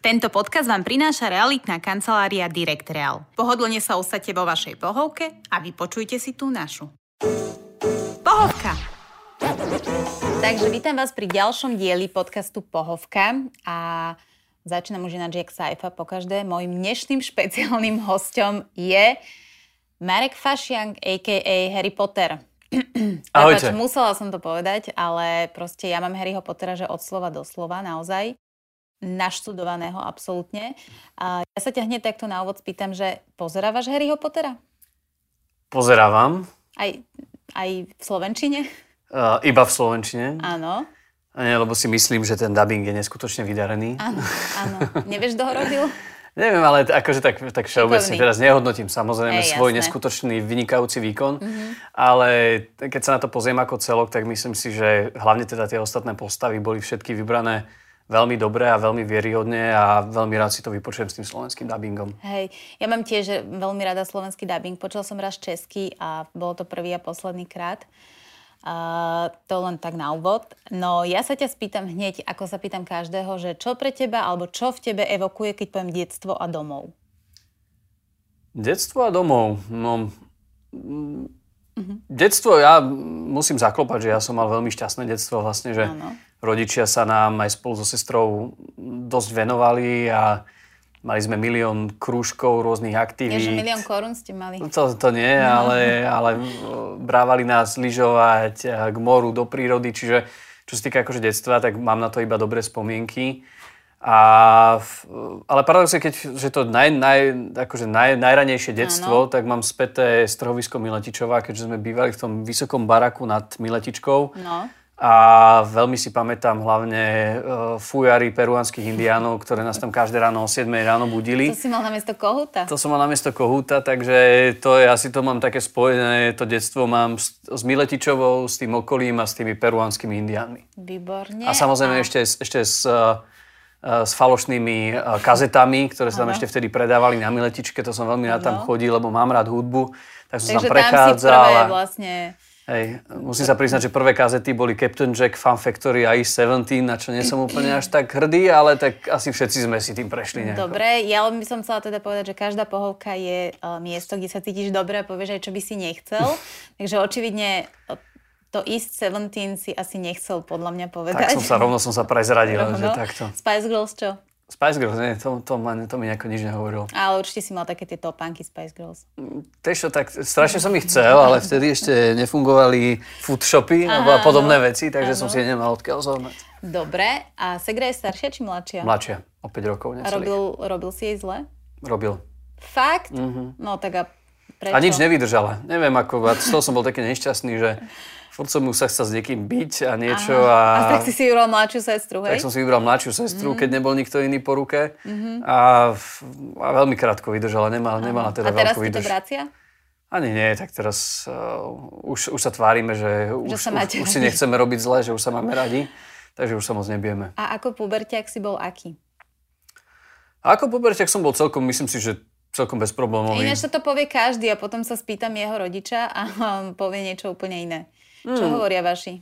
Tento podcast vám prináša realitná kancelária Direct Real. Pohodlne sa usadte vo vašej pohovke a vypočujte si tú našu. Pohovka! Takže vítam vás pri ďalšom dieli podcastu Pohovka a začínam už ináč jak Saifa po každé. Mojím dnešným špeciálnym hostom je Marek Fašiang, a.k.a. Harry Potter. Ahojte. Prepač, musela som to povedať, ale proste ja mám Harryho Pottera, že od slova do slova, naozaj naštudovaného absolútne. A ja sa ťa hneď takto na úvod spýtam, že pozerávaš Harryho Pottera? Pozerávam. Aj, aj v Slovenčine? Uh, iba v Slovenčine. Áno. Nie, lebo si myslím, že ten dubbing je neskutočne vydarený. Áno, áno. Nevieš, kto ho robil? Neviem, ale akože tak, tak všeobecne teraz nehodnotím samozrejme Hej, svoj jasné. neskutočný vynikajúci výkon, Mhm. ale keď sa na to pozriem ako celok, tak myslím si, že hlavne teda tie ostatné postavy boli všetky vybrané veľmi dobre a veľmi vieryhodne a veľmi rád si to vypočujem s tým slovenským dubbingom. Hej, ja mám tiež veľmi rada slovenský dubbing. Počula som raz český a bolo to prvý a posledný krát. Uh, to len tak na úvod. No ja sa ťa spýtam hneď, ako sa pýtam každého, že čo pre teba alebo čo v tebe evokuje, keď poviem detstvo a domov? Detstvo a domov. No, mm, Detstvo, ja musím zaklopať, že ja som mal veľmi šťastné detstvo vlastne, že Áno. rodičia sa nám aj spolu so sestrou dosť venovali a mali sme milión krúžkov, rôznych aktivít. že milión korún ste mali. To, to nie, ale, ale brávali nás lyžovať eh, k moru, do prírody, čiže čo sa týka akože detstva, tak mám na to iba dobré spomienky. A, ale paradoxne, keď že to naj, naj, akože naj, najranejšie detstvo, tak mám späté strhovisko Miletičová, keďže sme bývali v tom vysokom baraku nad Miletičkou. No. A veľmi si pamätám hlavne uh, fujary peruánskych indiánov, ktoré nás tam každé ráno o 7 ráno budili. To si mal namiesto kohúta? To som mal namiesto kohúta, takže to je, asi to mám také spojené, to detstvo mám s, s Miletičovou, s tým okolím a s tými peruánskymi indiánmi. Výborne. A samozrejme ešte, s- ešte s, uh, s falošnými uh, kazetami, ktoré sa tam Áno. ešte vtedy predávali na Miletičke, to som veľmi rád tam chodil, lebo mám rád hudbu, tak som Takže tam tam si prechádzal. prvé vlastne... Hej, musím sa priznať, že prvé kazety boli Captain Jack, Fun Factory a Ice 17, na čo nie som úplne až tak hrdý, ale tak asi všetci sme si tým prešli nejako. Dobre, ja len by som chcela teda povedať, že každá pohovka je uh, miesto, kde sa cítiš dobre a povieš aj, čo by si nechcel. Takže očividne to East 17 si asi nechcel podľa mňa povedať. Tak som sa, rovno som sa prezradil, že Rovno. takto. Spice Girls čo? Spice Girls, nie, to, to, ma, to mi nejako nič nehovorilo. Ale určite si mal také tie topánky Spice Girls. Tež to tak, strašne som ich chcel, ale vtedy ešte nefungovali food shopy alebo a podobné veci, takže som si nemal odkiaľ zohnať. Dobre, a Segra je staršia či mladšia? Mladšia, o 5 rokov a necelých. robil, robil si jej zle? Robil. Fakt? No tak a prečo? A nič nevydržala. Neviem, ako, a z toho som bol taký nešťastný, že furt som mu sa chcel s niekým byť a niečo A a... tak si si vybral mladšiu sestru, hej? Tak som si vybral mladšiu sestru, Mhm. keď nebol nikto iný po ruke. A, a veľmi krátko vydržala, nemala, nemala teda a teraz veľkú ti to výdrž. vracia? Ani nie, tak teraz uh, už, už sa tvárime, že, už, sa už, už si nechceme robiť zle, že už sa máme radi, takže už sa moc nebijeme. A ako puberťak si bol aký? A ako poberťak som bol celkom, myslím si, že celkom bezproblémový. Ináč sa to povie každý a potom sa spýtam jeho rodiča a povie niečo úplne iné. Čo Hmm. hovoria vaši?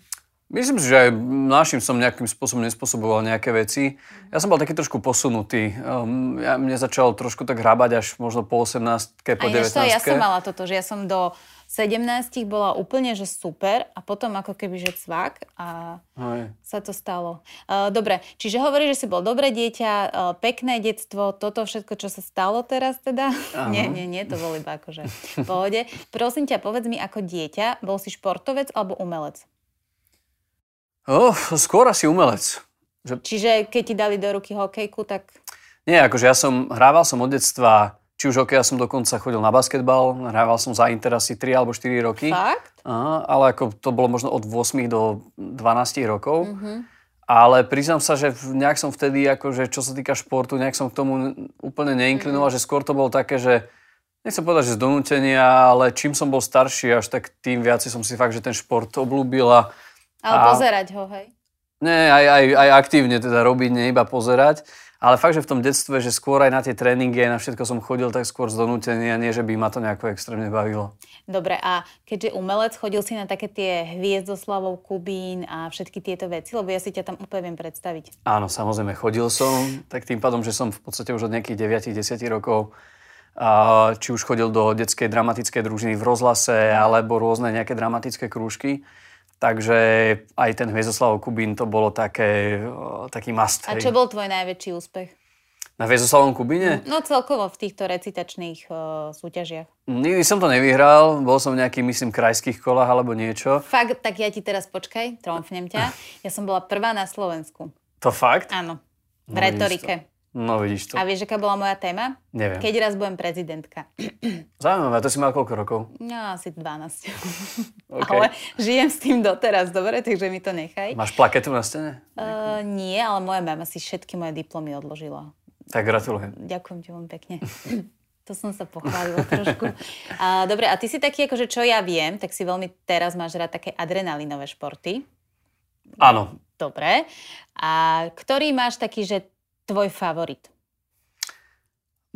Myslím si, že aj našim som nejakým spôsobom nespôsoboval nejaké veci. Ja som bol taký trošku posunutý. Um, ja, mne začal trošku tak hrábať až možno po 18 po A 19 ináč to aj ja som mala toto, že ja som do 17 bola úplne, že super a potom ako keby, že cvak a Hej. sa to stalo. Uh, dobre, čiže hovoríš, že si bol dobré dieťa, uh, pekné detstvo, toto všetko, čo sa stalo teraz teda? nie, nie, nie, to bol iba akože v pohode. Prosím ťa, povedz mi ako dieťa, bol si športovec alebo umelec? Oh, skôr asi umelec. Že Čiže keď ti dali do ruky hokejku, tak Nie, akože ja som, hrával som od detstva, či už hokej, ja som dokonca chodil na basketbal, hrával som za Inter asi 3 alebo 4 roky. fakt? Aha, ale ako to bolo možno od 8 do 12 rokov. Mhm. Ale priznám sa, že nejak som vtedy, akože, čo sa týka športu, nejak som k tomu úplne neinklinoval, že skôr to bolo také, že nechcem povedať, že z donútenia, ale čím som bol starší, až tak tým viac som si fakt, že ten šport obľúbil a Ale A- pozerať ho, hej? Nie, aj, aj, aj aktívne teda robiť, nie iba pozerať. Ale fakt, že v tom detstve, že skôr aj na tie tréningy, aj na všetko som chodil, tak skôr z donútenia, nie že by ma to nejako extrémne bavilo. Dobre, a keďže umelec, chodil si na také tie hviezdoslavov, Kubín a všetky tieto veci, lebo ja si ťa tam úplne viem predstaviť. Áno, samozrejme, chodil som, tak tým pádom, že som v podstate už od nejakých 9-10 rokov a či už chodil do detskej dramatickej družiny v rozhlase, alebo rôzne nejaké dramatické krúžky. Takže aj ten Hviezdoslavov Kubín to bolo také, taký must. A čo bol tvoj najväčší úspech? Na Hviezoslavom Kubine? No celkovo v týchto recitačných uh, súťažiach. Nikdy som to nevyhral, bol som v nejakých, myslím, krajských kolách alebo niečo. Fakt, tak ja ti teraz počkaj, tromfnem ťa. Ja som bola prvá na Slovensku. To fakt? Áno, v No, retorike. No vidíš to. A vieš, aká bola moja téma? Neviem. Keď raz budem prezidentka. Zaujímavé, to si mal koľko rokov? No, asi 12. OK. Ale žijem s tým doteraz, dobre, takže mi to nechaj. Máš plaketu na stene? Uh, nie, ale moja mama si všetky moje diplomy odložila. Tak gratulujem. Ďakujem ti veľmi pekne. To som sa pochválila trošku. A, dobre, a ty si taký, akože čo ja viem, tak si veľmi teraz máš rád také adrenalinové športy. Áno. Dobre. A ktorý máš taký, že tvoj favorit?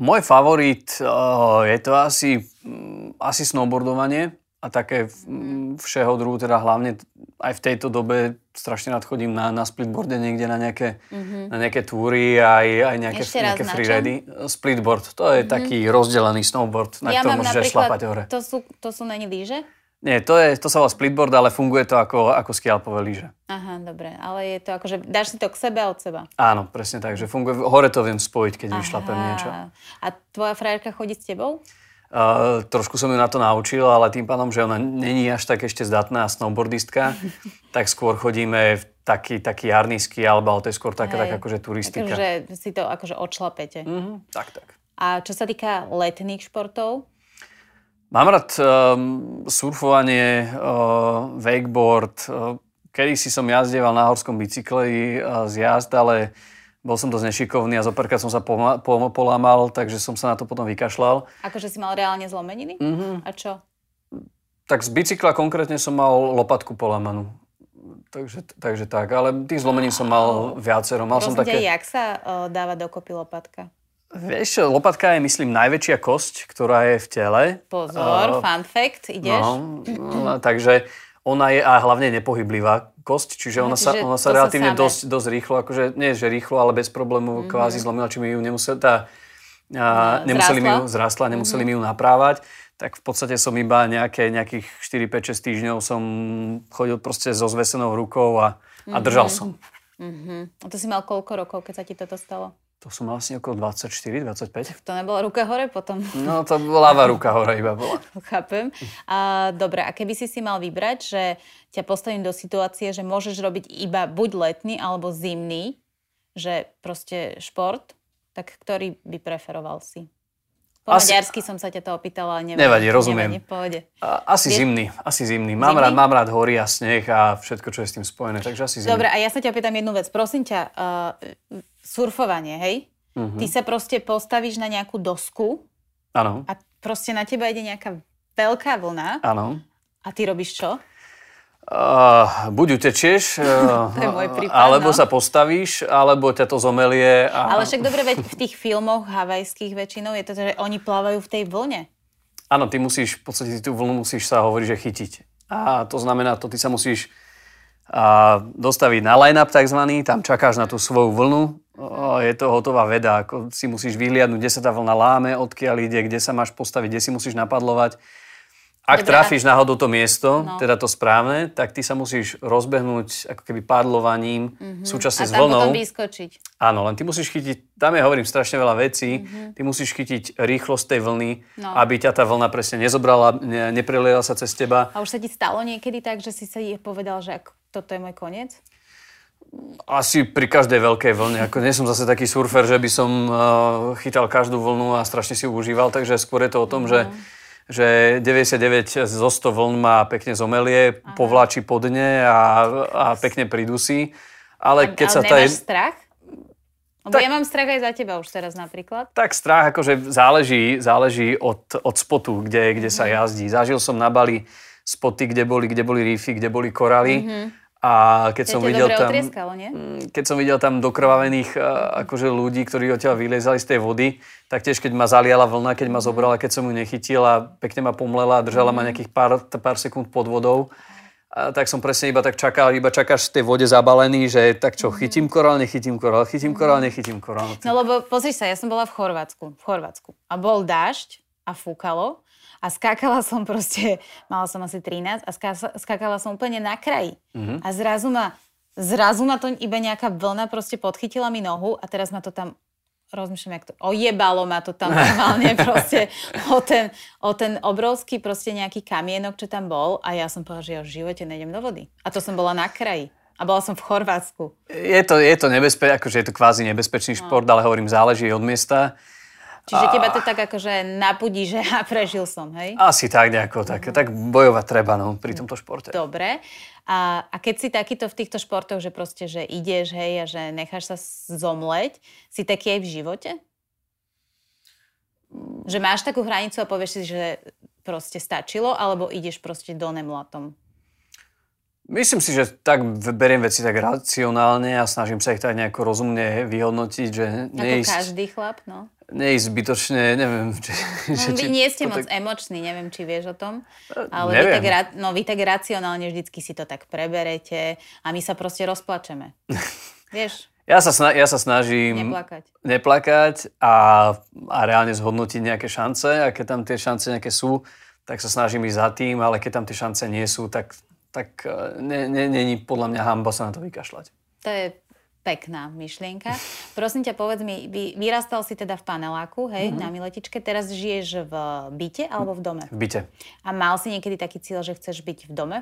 Môj favorit uh, je to asi, mm, asi snowboardovanie a také mm, všeho druhu, teda hlavne aj v tejto dobe strašne rád chodím na, na splitboarde niekde na nejaké, na nejaké túry, aj, aj nejaké, Ešte nejaké Mhm. freeredy. Splitboard, to je taký rozdelený snowboard, na ja ktorom môžeš šlapať hore. to sú, to sú není lyže? Nie, to, je, to sa volá splitboard, ale funguje to ako, ako skialpové lyže. Aha, dobre, ale je to akože, dáš si to k sebe a od seba. Áno, presne tak, že funguje. Hore to viem spojiť, keď vyšlapem niečo. A tvoja frajerka chodí s tebou? Uh, trošku som ju na to naučil, ale tým pádom, že ona není až tak ešte zdatná snowboardistka, tak skôr chodíme v taký, taký jarný ski, alebo ale to je skôr taká, Hej. tak akože turistika. Takže si to akože odšlapete. Mhm, tak, tak. A čo sa týka letných športov? Mám rád um, surfovanie, uh, wakeboard. Uh, kedy si som jazdieval na horskom bicykli uh, z jazd, ale bol som dosť nešikovný a zopárkrát som sa poma- pom- polámal, takže som sa na to potom vykašľal. Akože si mal reálne zlomeniny? Mhm. A čo? Tak z bicykla konkrétne som mal lopatku polámanú. Takže, takže tak, ale tých zlomenín som mal viacero. Mal som Prosím ťa, také... jak sa uh, dáva dokopy lopatka? Vieš lopatka je, myslím, najväčšia kosť, ktorá je v tele. Pozor, Uh, fun fact, ideš? No, no, takže ona je a hlavne nepohyblivá kosť, čiže ona sa, čiže ona sa sa relatívne samé. dosť, dosť rýchlo, akože nie že rýchlo, ale bez problémov mm-hmm. kvázi zlomila, či mi ju nemuseli, tá, a, No, nemuseli mi ju, zrastla? nemuseli mi ju naprávať, tak v podstate som iba nejaké, nejakých 4, 5, 6 týždňov som chodil proste so zvesenou rukou a, a držal som. A to si mal koľko rokov, keď sa ti toto stalo? To som mal asi okolo 24, 25. To nebola ruka hore potom? No to ľavá ruka hore iba bola. Chápem. A, dobre, a keby si si mal vybrať, že ťa postavím do situácie, že môžeš robiť iba buď letný alebo zimný, že proste šport, tak ktorý by preferoval si? Po Asi- maďarsky som sa ťa to opýtala, nevadí. Nevadí, rozumiem. Nevadí, asi Vieš- zimný, asi zimný. Mám Zimný? rád, mám rád hory a sneh a všetko, čo je s tým spojené, takže asi zimný. Dobre, a ja sa ťa opýtam jednu vec. Prosím ťa, uh, surfovanie, hej? Mhm. Ty sa proste postavíš na nejakú dosku Áno, a proste na teba ide nejaká veľká vlna áno. a ty robíš čo? Uh, buď utečieš, uh, To je môj prípad, alebo no. sa postavíš, alebo ťa to zomelie. A... Ale však dobre, veď v tých filmoch havajských väčšinou je to, že oni plávajú v tej vlne. Áno, ty musíš, v podstate tú vlnu musíš sa hovoriť, že chytiť. A to znamená, to ty sa musíš a, dostaviť na line-up takzvaný, tam čakáš na tú svoju vlnu, je to hotová veda, ako si musíš vyhliadnúť, kde sa tá vlna láme, odkiaľ ide, kde sa máš postaviť, kde si musíš napadlovať. Ak Dobre, trafíš náhodou to miesto, No. teda to správne, tak ty sa musíš rozbehnúť ako keby pádlovaním súčasne A s vlnou. potom vyskočiť. Áno, len ty musíš chytiť, tam ja hovorím strašne veľa vecí, ty musíš chytiť rýchlosť tej vlny, No. aby ťa tá vlna presne nezobrala, ne, nepreliela sa cez teba. A už sa ti stalo niekedy tak, že si si povedal, že ak toto je môj koniec? Asi pri každej veľkej vlne, ako nie som zase taký surfer, že by som uh, chytal každú vlnu a strašne si ju užíval, takže skôr je to o tom, že že 99 zo 100 vln má pekne zomelie, povláči po dne a, a pekne pridusí. Ale keď ale sa tá... nemáš strach? Lebo Tak- ja mám strach aj za teba už teraz napríklad. Tak strach akože záleží, záleží od, od spotu, kde, kde sa Mhm. jazdí. Zažil som na Bali spoty, kde boli, kde boli reefy, kde boli koraly. Mhm. A keď som videl tam... Mm, keď som videl tam dokrvavených akože ľudí, ktorí odtiaľ vylezali z tej vody, tak tiež keď ma zaliala vlna, keď ma zobrala, keď som ju nechytil a pekne ma pomlela a držala ma mhm. nejakých pár, pár sekúnd pod vodou, a tak som presne iba tak čakal, iba čakáš v tej vode zabalený, že tak čo, mhm. chytím korál, nechytím korál, chytím korál, mhm. nechytím korál. No lebo pozri sa, ja som bola v Chorvátsku, v Chorvátsku a bol dážď a fúkalo a skákala som proste, mala som asi 13 a skákala som úplne na kraji. Mm-hmm. A zrazu ma, zrazu ma to iba nejaká vlna proste podchytila mi nohu a teraz ma to tam rozmýšľam, jak to, ojebalo ma to tam normálne proste o ten, o ten obrovský proste nejaký kamienok, čo tam bol a ja som povedala, že ja v živote nejdem do vody. A to som bola na kraji. A bola som v Chorvátsku. Je to, je to nebezpečné, akože je to kvázi nebezpečný no. šport, ale hovorím, záleží od miesta. Čiže a... teba to tak akože napudí, že ja prežil som, hej? Asi tak nejako, tak, uh-huh. tak bojovať treba no, pri tomto športe. Dobre. A, a keď si takýto v týchto športoch, že proste, že ideš, hej, a že necháš sa zomleť, si taký aj v živote? Že máš takú hranicu a povieš si, že proste stačilo, alebo ideš proste do nemlatom? Myslím si, že tak beriem veci tak racionálne a snažím sa ich tak nejako rozumne vyhodnotiť, že neísť... Ako každý chlap, no. Neísť zbytočne, neviem... Či, no, že, vy nie ste moc tak... emoční, neviem, či vieš o tom, ale vy tak, no, vy tak racionálne vždycky si to tak preberete a my sa proste rozplačeme. vieš? Ja sa, sna- ja sa snažím neplakať, neplakať a, a reálne zhodnotiť nejaké šance a keď tam tie šance nejaké sú, tak sa snažím ísť za tým, ale keď tam tie šance nie sú, tak tak není ne, ne, podľa mňa hamba sa na to vykašľať. To je pekná myšlienka. Prosím ťa, povedz mi, vy, vyrastal si teda v paneláku, hej, mm-hmm. na Miletičke, teraz žiješ v byte alebo v dome? V byte. A mal si niekedy taký cieľ, že chceš byť v dome?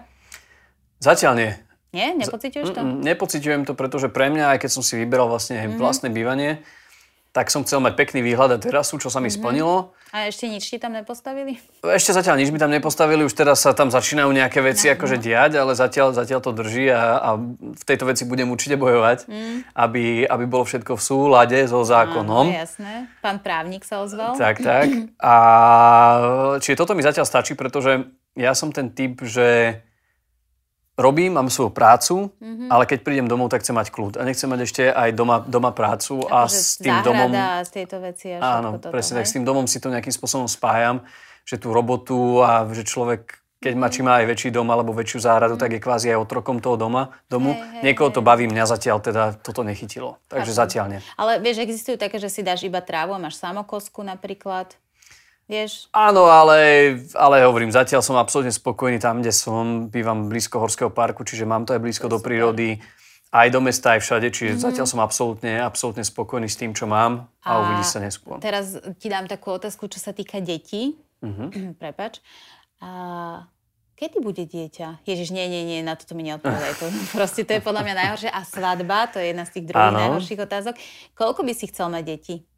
Zatiaľ nie. Nie? Nepociťuješ to? Nepociťujem to, pretože pre mňa, aj keď som si vyberal vlastne mm-hmm. vlastné bývanie, tak som chcel mať pekný výhľad a terasu, čo sa mi mm-hmm. splnilo. A ešte nič ti tam nepostavili? Ešte zatiaľ nič mi tam nepostavili, už teraz sa tam začínajú nejaké veci no, akože no. diať, ale zatiaľ, zatiaľ to drží a, a v tejto veci budem určite bojovať, mm. aby, aby bolo všetko v súlade so zákonom. Áno, jasné. Pán právnik sa ozval. Tak, tak. A čiže toto mi zatiaľ stačí, pretože ja som ten typ, že robím, mám svoju prácu, mm-hmm. ale keď prídem domov, tak chcem mať kľud. A nechcem mať ešte aj doma, doma prácu. a s tým domom... a z tejto veci a Áno, toto, presne, tak s tým domom si to nejakým spôsobom spájam, že tú robotu a že človek keď má či má aj väčší dom alebo väčšiu záhradu, mm. tak je kvázi aj otrokom toho doma, domu. Hej, hej, Niekoho to baví, mňa zatiaľ teda toto nechytilo. Takže Chápem. zatiaľ nie. Ale vieš, existujú také, že si dáš iba trávu a máš samokosku napríklad. Vieš? Áno, ale, ale hovorím, zatiaľ som absolútne spokojný tam, kde som. Bývam blízko Horského parku, čiže mám to aj blízko to do prírody. Aj do mesta, aj všade, čiže mm-hmm. zatiaľ som absolútne, absolútne spokojný s tým, čo mám a, a uvidí sa neskôr. Teraz ti dám takú otázku, čo sa týka detí. Mm-hmm. Prepač. A kedy bude dieťa? Ježiš, nie, nie, nie, na toto mi neodpovedaj. To, proste to je podľa mňa najhoršie. A svadba, to je jedna z tých druhých najhorších otázok. Koľko by si chcel mať deti?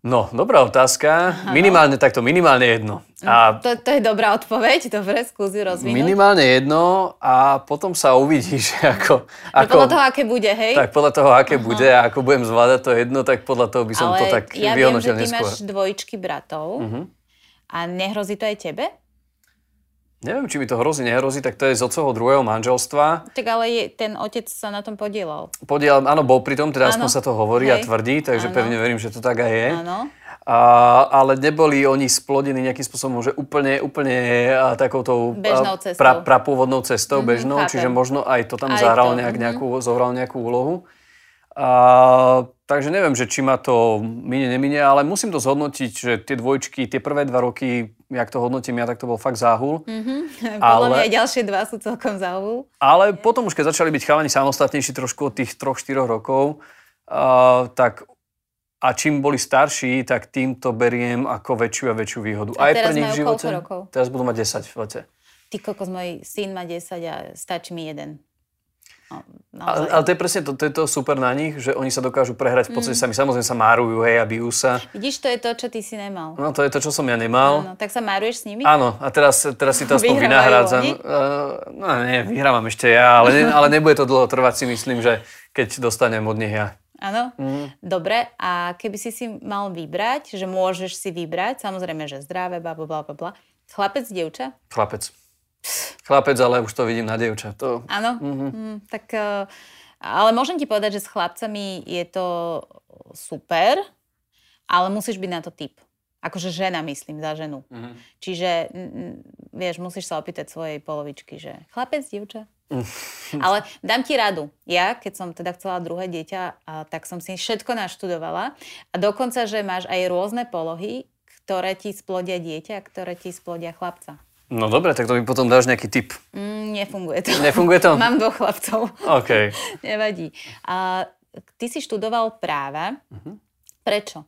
No, dobrá otázka. Aha. Minimálne takto, minimálne jedno. A to, to je dobrá odpoveď, dobre, skúsi rozvinúť. Minimálne jedno a potom sa uvidí, že ako... ako podľa toho, aké bude, hej? Tak podľa toho, aké Aha. bude a ako budem zvládať to jedno, tak podľa toho by som Ale to tak ja vyhodnotil neskôr. Ja viem, že ty máš dvojičky bratov uh-huh. a nehrozí to aj tebe? Neviem, či mi to hrozí, nehrozí, tak to je z otcovho druhého manželstva. Tak ale je, ten otec sa na tom podielal. Podielal, áno, bol pri tom, teda aspoň sa to hovorí Hej. a tvrdí, takže áno. pevne verím, že to tak aj je. Áno. A, ale neboli oni splodení nejakým spôsobom, že úplne, úplne takoutou bežnou cestou. Pra, prapôvodnou cestou, mm-hmm, bežnou, chápem. čiže možno aj to tam aj zahral to. Nejak, mm-hmm. nejakú, zohral nejakú úlohu. A, takže neviem, že či ma to mine, nemine, ale musím to zhodnotiť, že tie dvojčky, tie prvé dva roky, jak to hodnotím ja, tak to bol fakt záhul. Mm-hmm. Podľa ale, mňa aj ďalšie dva sú celkom záhul. Ale potom už keď začali byť chalani samostatnejší trošku od tých troch, štyroch rokov, uh, tak a čím boli starší, tak tým to beriem ako väčšiu a väčšiu výhodu. A aj pre nich v živote. rokov? Teraz budú mať 10 v lete. Ty kokos, môj syn má 10 a stačí mi jeden. No, ale, ale to je presne to, to, je to super na nich, že oni sa dokážu prehrať v podstate mm. sami. Samozrejme sa márujú, hej, a bijú sa. Vidíš, to je to, čo ty si nemal. No to je to, čo som ja nemal. Áno, tak sa máruješ s nimi? Áno, a teraz, teraz si to aspoň vynahrádzam. Uh, no nie, vyhrávam ešte ja, ale, ne, ale nebude to dlho trvať si myslím, že keď dostanem od nich ja. Áno? Mm. Dobre, a keby si si mal vybrať, že môžeš si vybrať, samozrejme, že zdravé, bla, bla, bla, bla, chlapec, dievča? Chlapec. Chlapec, ale už to vidím na dievča. To... Áno, mm-hmm. mm, tak uh, ale môžem ti povedať, že s chlapcami je to super, ale musíš byť na to typ. Akože žena, myslím, za ženu. Mm-hmm. Čiže, vieš, musíš sa opýtať svojej polovičky, že chlapec, dievča? Ale dám ti radu. Ja, keď som teda chcela druhé dieťa, a, tak som si všetko naštudovala. A dokonca, že máš aj rôzne polohy, ktoré ti splodia dieťa a ktoré ti splodia chlapca. No dobre, tak to mi potom dáš nejaký tip. Mm, nefunguje to. Nefunguje to? Mám dvoch chlapcov. OK. Nevadí. A, ty si študoval práva. Uh-huh. Prečo?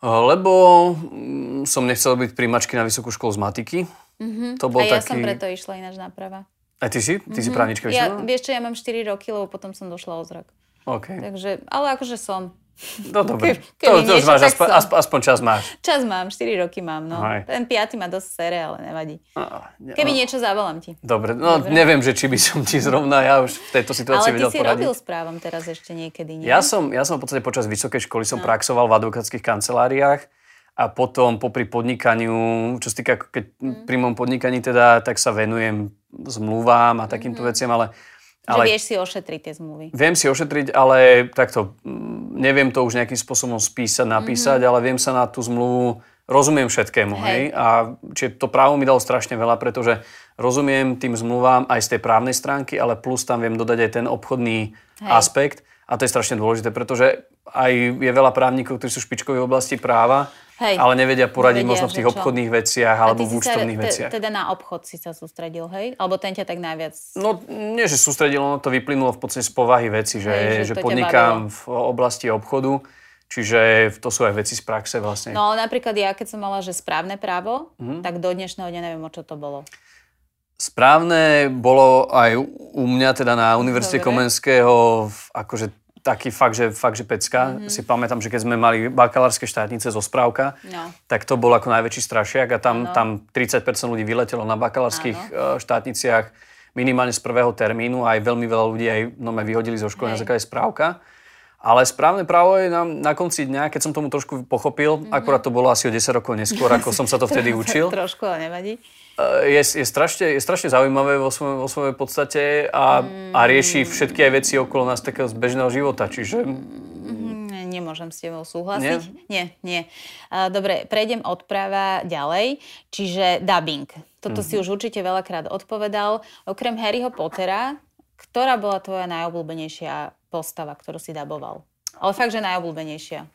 Lebo mm, som nechcel byť príjmačky na vysokú školu z matiky. Uh-huh. To bol a ja taký... som preto išla ináč na práva. A ty si? Ty uh-huh. si právnička ja, Vieš čo, ja mám 4 roky, lebo potom som došla o zrak. OK. Takže, ale akože som. No dobre, Ke, to, to máš, aspoň, aspoň, aspoň čas máš. Čas mám, 4 roky mám, no. Aj. Ten piatý má dosť sere, ale nevadí. No, Keby no. niečo, zavolám ti. Dobre, no dobre. neviem, že či by som ti zrovna ja už v tejto situácii vedel poradiť. Ale ty si robil správom teraz ešte niekedy, nie? Ja som, ja som v podstate počas vysokej školy som no. praxoval v advokátskych kanceláriách a potom popri podnikaniu, čo sa týka, keď mm. pri mojom podnikaní teda, tak sa venujem zmluvám a takýmto mm. veciam, ale ale, že vieš si ošetriť tie zmluvy. Viem si ošetriť, ale takto, mm, neviem to už nejakým spôsobom spísať, napísať, mm-hmm. ale viem sa na tú zmluvu, rozumiem všetkému, hej. hej? A čiže to právo mi dalo strašne veľa, pretože rozumiem tým zmluvám aj z tej právnej stránky, ale plus tam viem dodať aj ten obchodný hej. aspekt. A to je strašne dôležité, pretože aj je veľa právnikov, ktorí sú špičkoví v oblasti práva, Hej. ale nevedia poradiť nevedia, možno v tých obchodných veciach alebo v účtovných sa, veciach. Teda na obchod si sa sústredil, hej? Alebo ten ťa tak najviac... No nie, že sústredil, ono to vyplynulo v podstate z povahy veci, že, hej, že, že podnikám v oblasti obchodu, čiže to sú aj veci z praxe vlastne. No napríklad ja, keď som mala, že správne právo, mm-hmm. tak do dnešného dňa neviem, o čo to bolo. Správne bolo aj u mňa teda na Univerzite Dobre. Komenského, akože taký fakt, že, fakt, že pecka. Mm-hmm. Si pamätám, že keď sme mali bakalárske štátnice zo správka, no. tak to bol ako najväčší strašiak a tam, tam 30% ľudí vyletelo na bakalárskych ano. E, štátniciach minimálne z prvého termínu a aj veľmi veľa ľudí aj no, vyhodili zo školy na základe správka. Ale správne právo je na, na konci dňa, keď som tomu trošku pochopil, mm-hmm. akurát to bolo asi o 10 rokov neskôr, ako som sa to vtedy učil. Trošku, ale nevadí. E, je, je, strašne, je strašne zaujímavé vo, svoj, vo svojej podstate a, mm. a rieši všetky aj veci okolo nás takého z bežného života. Čiže... Mm, nemôžem s tebou súhlasiť. Nie? Nie, nie. Dobre, prejdem od práva ďalej. Čiže dubbing. Toto mm-hmm. si už určite veľakrát odpovedal. Okrem Harryho Pottera, ktorá bola tvoja najobľúbenejšia postava, ktorú si daboval? Ale fakt, že najobľúbenejšia.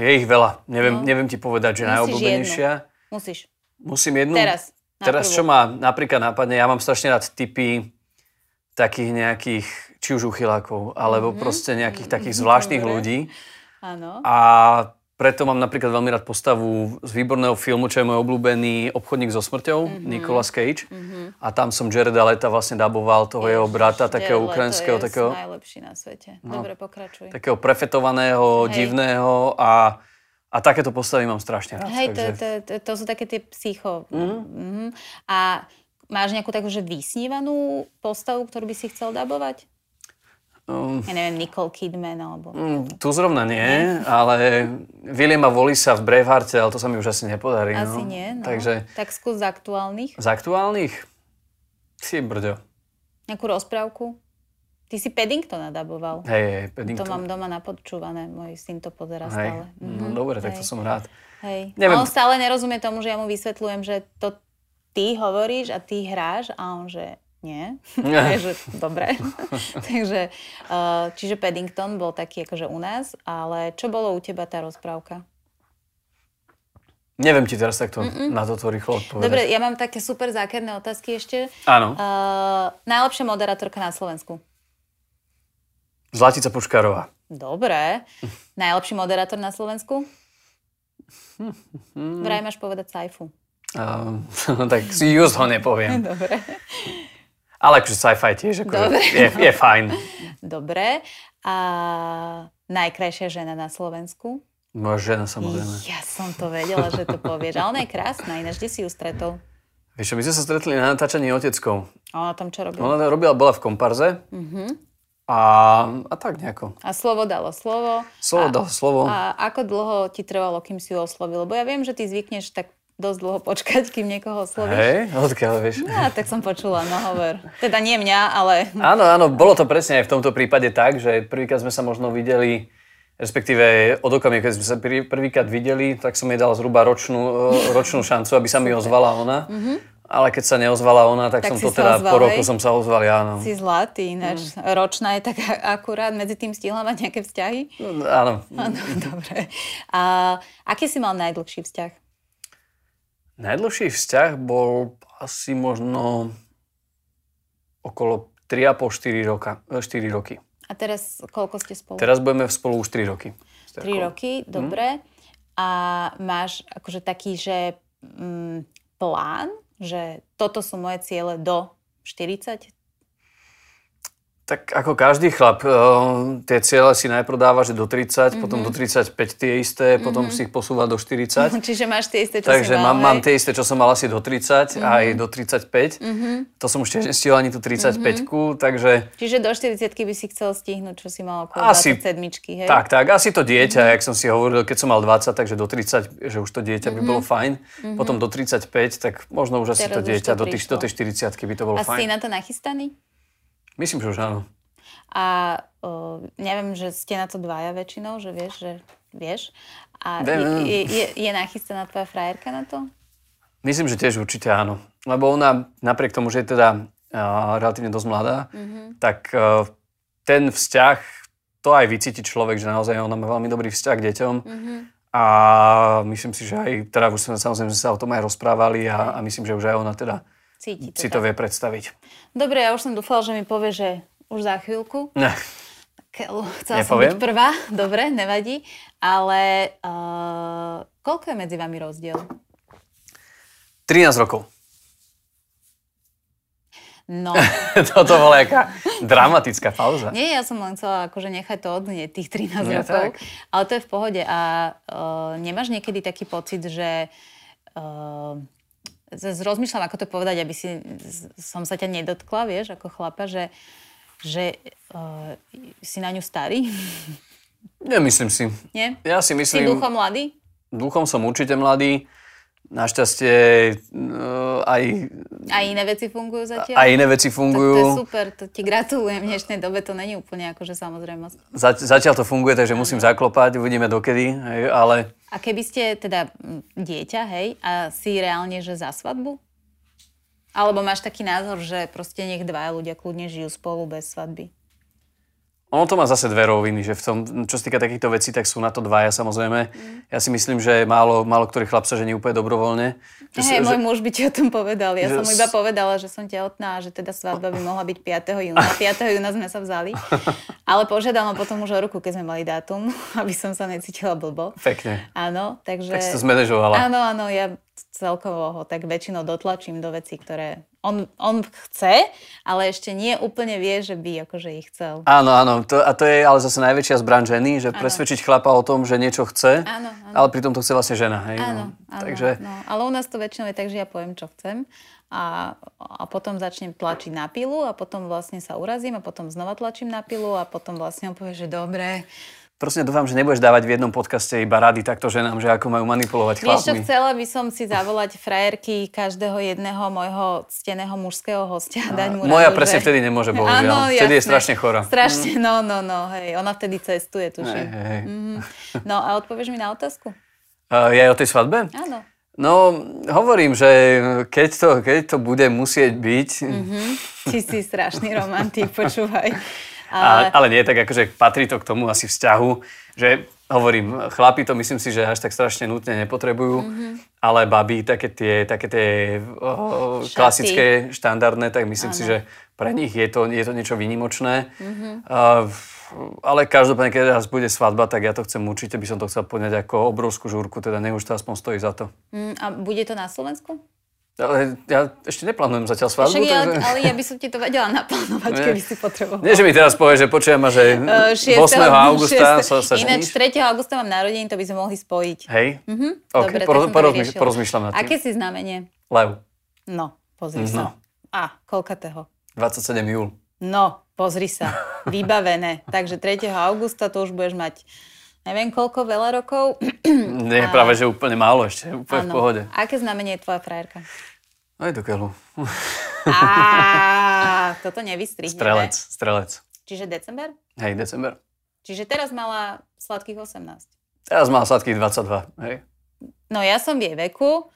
Je ich veľa. Neviem, no. neviem ti povedať, že Musíš najobľúbenejšia. Jednu. Musíš. Musím jednu? Teraz. Teraz, čo ma napríklad napadne, ja mám strašne rád typy takých nejakých, či už uchylákov, alebo mm-hmm. proste nejakých takých zvláštnych Dobre. ľudí. Áno. A preto mám napríklad veľmi rád postavu z výborného filmu, čo je môj obľúbený obchodník so smrťou, mm-hmm. Nicolas Cage. Mm-hmm. A tam som Jareda Leta vlastne daboval toho Jež, jeho brata, takého ukrajinského. takého, najlepší na svete. No, Dobre, pokračuj. Takého prefetovaného, Hej. divného a a takéto postavy mám strašne rád. Hej, takže... to, to, to, to sú také tie psycho. Mm-hmm. Mm-hmm. A máš nejakú takú, že vysnívanú postavu, ktorú by si chcel dabovať? Um, ja neviem, Nicole Kidman alebo... Um, tu zrovna nie, nie, ale Williama Volisa v Bravehearte, ale to sa mi už asi nepodarí. Asi no. nie, no. Takže... Tak skús z aktuálnych. Z aktuálnych? Si brďo. Nejakú rozprávku? Ty si Paddington nadaboval. Hej, hej, Paddington. To mám doma napočúvané, môj syn to pozera hej. stále. Mhm. No dobre, tak to som rád. Hej. Neviem. on stále nerozumie tomu, že ja mu vysvetľujem, že to ty hovoríš a ty hráš a on, že nie. Takže dobre. Takže, uh, čiže Paddington bol taký akože u nás, ale čo bolo u teba tá rozprávka? Neviem ti teraz takto Mm-mm. na toto rýchlo odpovedať. Dobre, ja mám také super zákerné otázky ešte. Áno. Uh, najlepšia moderátorka na Slovensku? Zlatica Puškárová. Dobre. Najlepší moderátor na Slovensku? Vraj máš povedať Saifu. Uh, tak si just ho nepoviem. Dobre. Ale akože sci-fi tiež akože je, je fajn. Dobre. A najkrajšia žena na Slovensku? Moja žena samozrejme. Ja som to vedela, že to povieš. Ale ona je krásna, ináč kde si ju stretol? Vieš my sme sa stretli na natáčaní oteckou. A ona tam čo robila? Ona robila, bola v komparze. Uh-huh. A, a tak nejako. A slovo dalo slovo. Slovo a, dalo slovo. A ako dlho ti trvalo, kým si ju oslovil? Lebo ja viem, že ty zvykneš tak dosť dlho počkať, kým niekoho oslovíš. Hej, odkiaľ vieš? No, tak som počula, no hovor. Teda nie mňa, ale... Áno, áno, bolo to presne aj v tomto prípade tak, že prvýkrát sme sa možno videli, respektíve od okamihu, keď sme sa prvýkrát videli, tak som jej dal zhruba ročnú, e, ročnú šancu, aby sa mi ozvala ona. Mm-hmm. Ale keď sa neozvala ona, tak, tak som to teda ozval, po roku hej? som sa ozval, áno. Si zlatý, ináč mm. ročná je tak akurát, medzi tým stihla mať nejaké vzťahy? No, áno. Áno, dobre. A aký si mal najdlhší vzťah? Najdlhší vzťah bol asi možno okolo 3,5-4 roka, 4 roky. A teraz koľko ste spolu? Teraz budeme spolu už 3 roky. 3 roky, dobre. Mm. A máš akože taký, že mm, plán, že toto sú moje ciele do 40, tak ako každý chlap, uh, tie cieľe si najprv dáva, že do 30, mm-hmm. potom do 35 tie isté, mm-hmm. potom si ich posúva do 40. Čiže máš tie isté, čo Takže si mal, mám, mám tie isté, čo som mal asi do 30, mm-hmm. aj do 35. Mm-hmm. To som už tiež nestihol ani tú 35 mm-hmm. takže... Čiže do 40 by si chcel stihnúť, čo si mal okolo asi, 27 hej? Tak, tak, asi to dieťa, mm-hmm. jak som si hovoril, keď som mal 20, takže do 30, že už to dieťa mm-hmm. by bolo fajn. Mm-hmm. Potom do 35, tak možno už asi Teraz to dieťa, to do, tých, do tej 40 by to bolo A fajn. A si na to nachystaný? Myslím, že už áno. A uh, neviem, že ste na to dvaja väčšinou, že vieš, že vieš. A je, je, je nachystaná tvoja frajerka na to? Myslím, že tiež určite áno. Lebo ona, napriek tomu, že je teda uh, relatívne dosť mladá, mm-hmm. tak uh, ten vzťah, to aj vycíti človek, že naozaj ona má veľmi dobrý vzťah k deťom. Mm-hmm. A myslím si, že aj, teda už sme samozrejme sa o tom aj rozprávali a, a myslím, že už aj ona teda Cíti to si to vie predstaviť. Dobre, ja už som dúfala, že mi povie, že už za chvíľku. Ne. Chcela Nepoviem. som byť prvá, dobre, nevadí. Ale uh, koľko je medzi vami rozdiel? 13 rokov. No. Toto bola jaká dramatická pauza. Nie, ja som len chcela akože nechať to odnieť, tých 13 Nie, rokov. Tak. Ale to je v pohode. A uh, nemáš niekedy taký pocit, že uh, rozmýšľam, ako to povedať, aby si, som sa ťa nedotkla, vieš, ako chlapa, že že uh, si na ňu starý? Nemyslím si. Nie? Ja si myslím... Si duchom mladý? Duchom som určite mladý. Našťastie uh, aj... A iné veci fungujú zatiaľ? A iné veci fungujú. To, to je super, to ti gratulujem. V dnešnej dobe to není úplne akože samozrejmosť. zatiaľ to funguje, takže musím zaklopať, uvidíme dokedy, hej, ale... A keby ste teda dieťa, hej, a si reálne, že za svadbu? Alebo máš taký názor, že proste nech dvaja ľudia kľudne žijú spolu bez svadby? Ono to má zase dve roviny, že v tom, čo sa týka takýchto vecí, tak sú na to dvaja samozrejme. Mm. Ja si myslím, že málo, málo ktorý chlap sa žení úplne dobrovoľne. Hej, môj muž by ti o tom povedal. Ja že... som iba povedala, že som tehotná a že teda svadba by mohla byť 5. júna. 5. júna sme sa vzali. Ale požiadal ma potom už o ruku, keď sme mali dátum, aby som sa necítila blbo. Pekne. Áno, takže... Tak si to zmanéžovala. Áno, áno, ja celkovo ho tak väčšinou dotlačím do vecí, ktoré on, on chce, ale ešte nie úplne vie, že by akože ich chcel. Áno, áno. To, a to je ale zase najväčšia zbraň ženy, že áno. presvedčiť chlapa o tom, že niečo chce, áno, áno. ale pritom to chce vlastne žena. Hej? Áno, no. áno, Takže... no. Ale u nás to väčšinou je tak, že ja poviem, čo chcem a, a potom začnem tlačiť na pilu a potom vlastne sa urazím a potom znova tlačím na pilu a potom vlastne on povie, že dobre, Prosím, dúfam, že nebudeš dávať v jednom podcaste iba rady takto ženám, že ako majú manipulovať chlapmi. Vieš čo, chcela by som si zavolať frajerky každého jedného môjho cteného mužského hostia a dať mu Moja radu, presne že... vtedy nemôže, bohužiaľ. Áno, vtedy je strašne chorá. Strašne, no, no, no, hej. Ona vtedy cestuje, tuším. Hej, hej. Mm-hmm. No a odpovieš mi na otázku? Uh, je o tej svadbe? Áno. No, hovorím, že keď to, keď to bude musieť byť... Mm-hmm. Ty si strašný romantik, počúvaj. Ale... A, ale nie, tak akože patrí to k tomu asi vzťahu, že hovorím, chlapi to myslím si, že až tak strašne nutne nepotrebujú, mm-hmm. ale baby, také tie, také tie oh, klasické, štandardné, tak myslím ano. si, že pre nich je to, je to niečo výnimočné. Mm-hmm. Uh, ale každopádne, keď raz bude svadba, tak ja to chcem určite, by som to chcel poňať ako obrovskú žúrku, teda nech už to aspoň stojí za to. Mm, a bude to na Slovensku? Ale ja ešte neplánujem zatiaľ svadbu. Však ja, takže... ale ja by som ti to vedela naplánovať, Nie. keby si potreboval. Nie, že mi teraz povie, že počujem ma, že 6. 8. augusta 6. sa, sa Ináč 3. augusta mám narodení, to by sme mohli spojiť. Hej? Mhm. Okay. Dobre, Poroz, porozmýš, porozmýšľam na tým. Aké si znamenie? Lev. No, pozri no. sa. A, koľkatého? 27 júl. No, pozri sa. Vybavené. Takže 3. augusta to už budeš mať neviem koľko, veľa rokov. Nie, a... práve, že úplne málo ešte, úplne ano. v pohode. Aké znamenie je tvoja frajerka? Aj do keľu. Á, toto nevystrihneme. Strelec, strelec. Čiže december? Hej, december. Čiže teraz mala sladkých 18. Teraz mala sladkých 22, hej. No ja som v jej veku,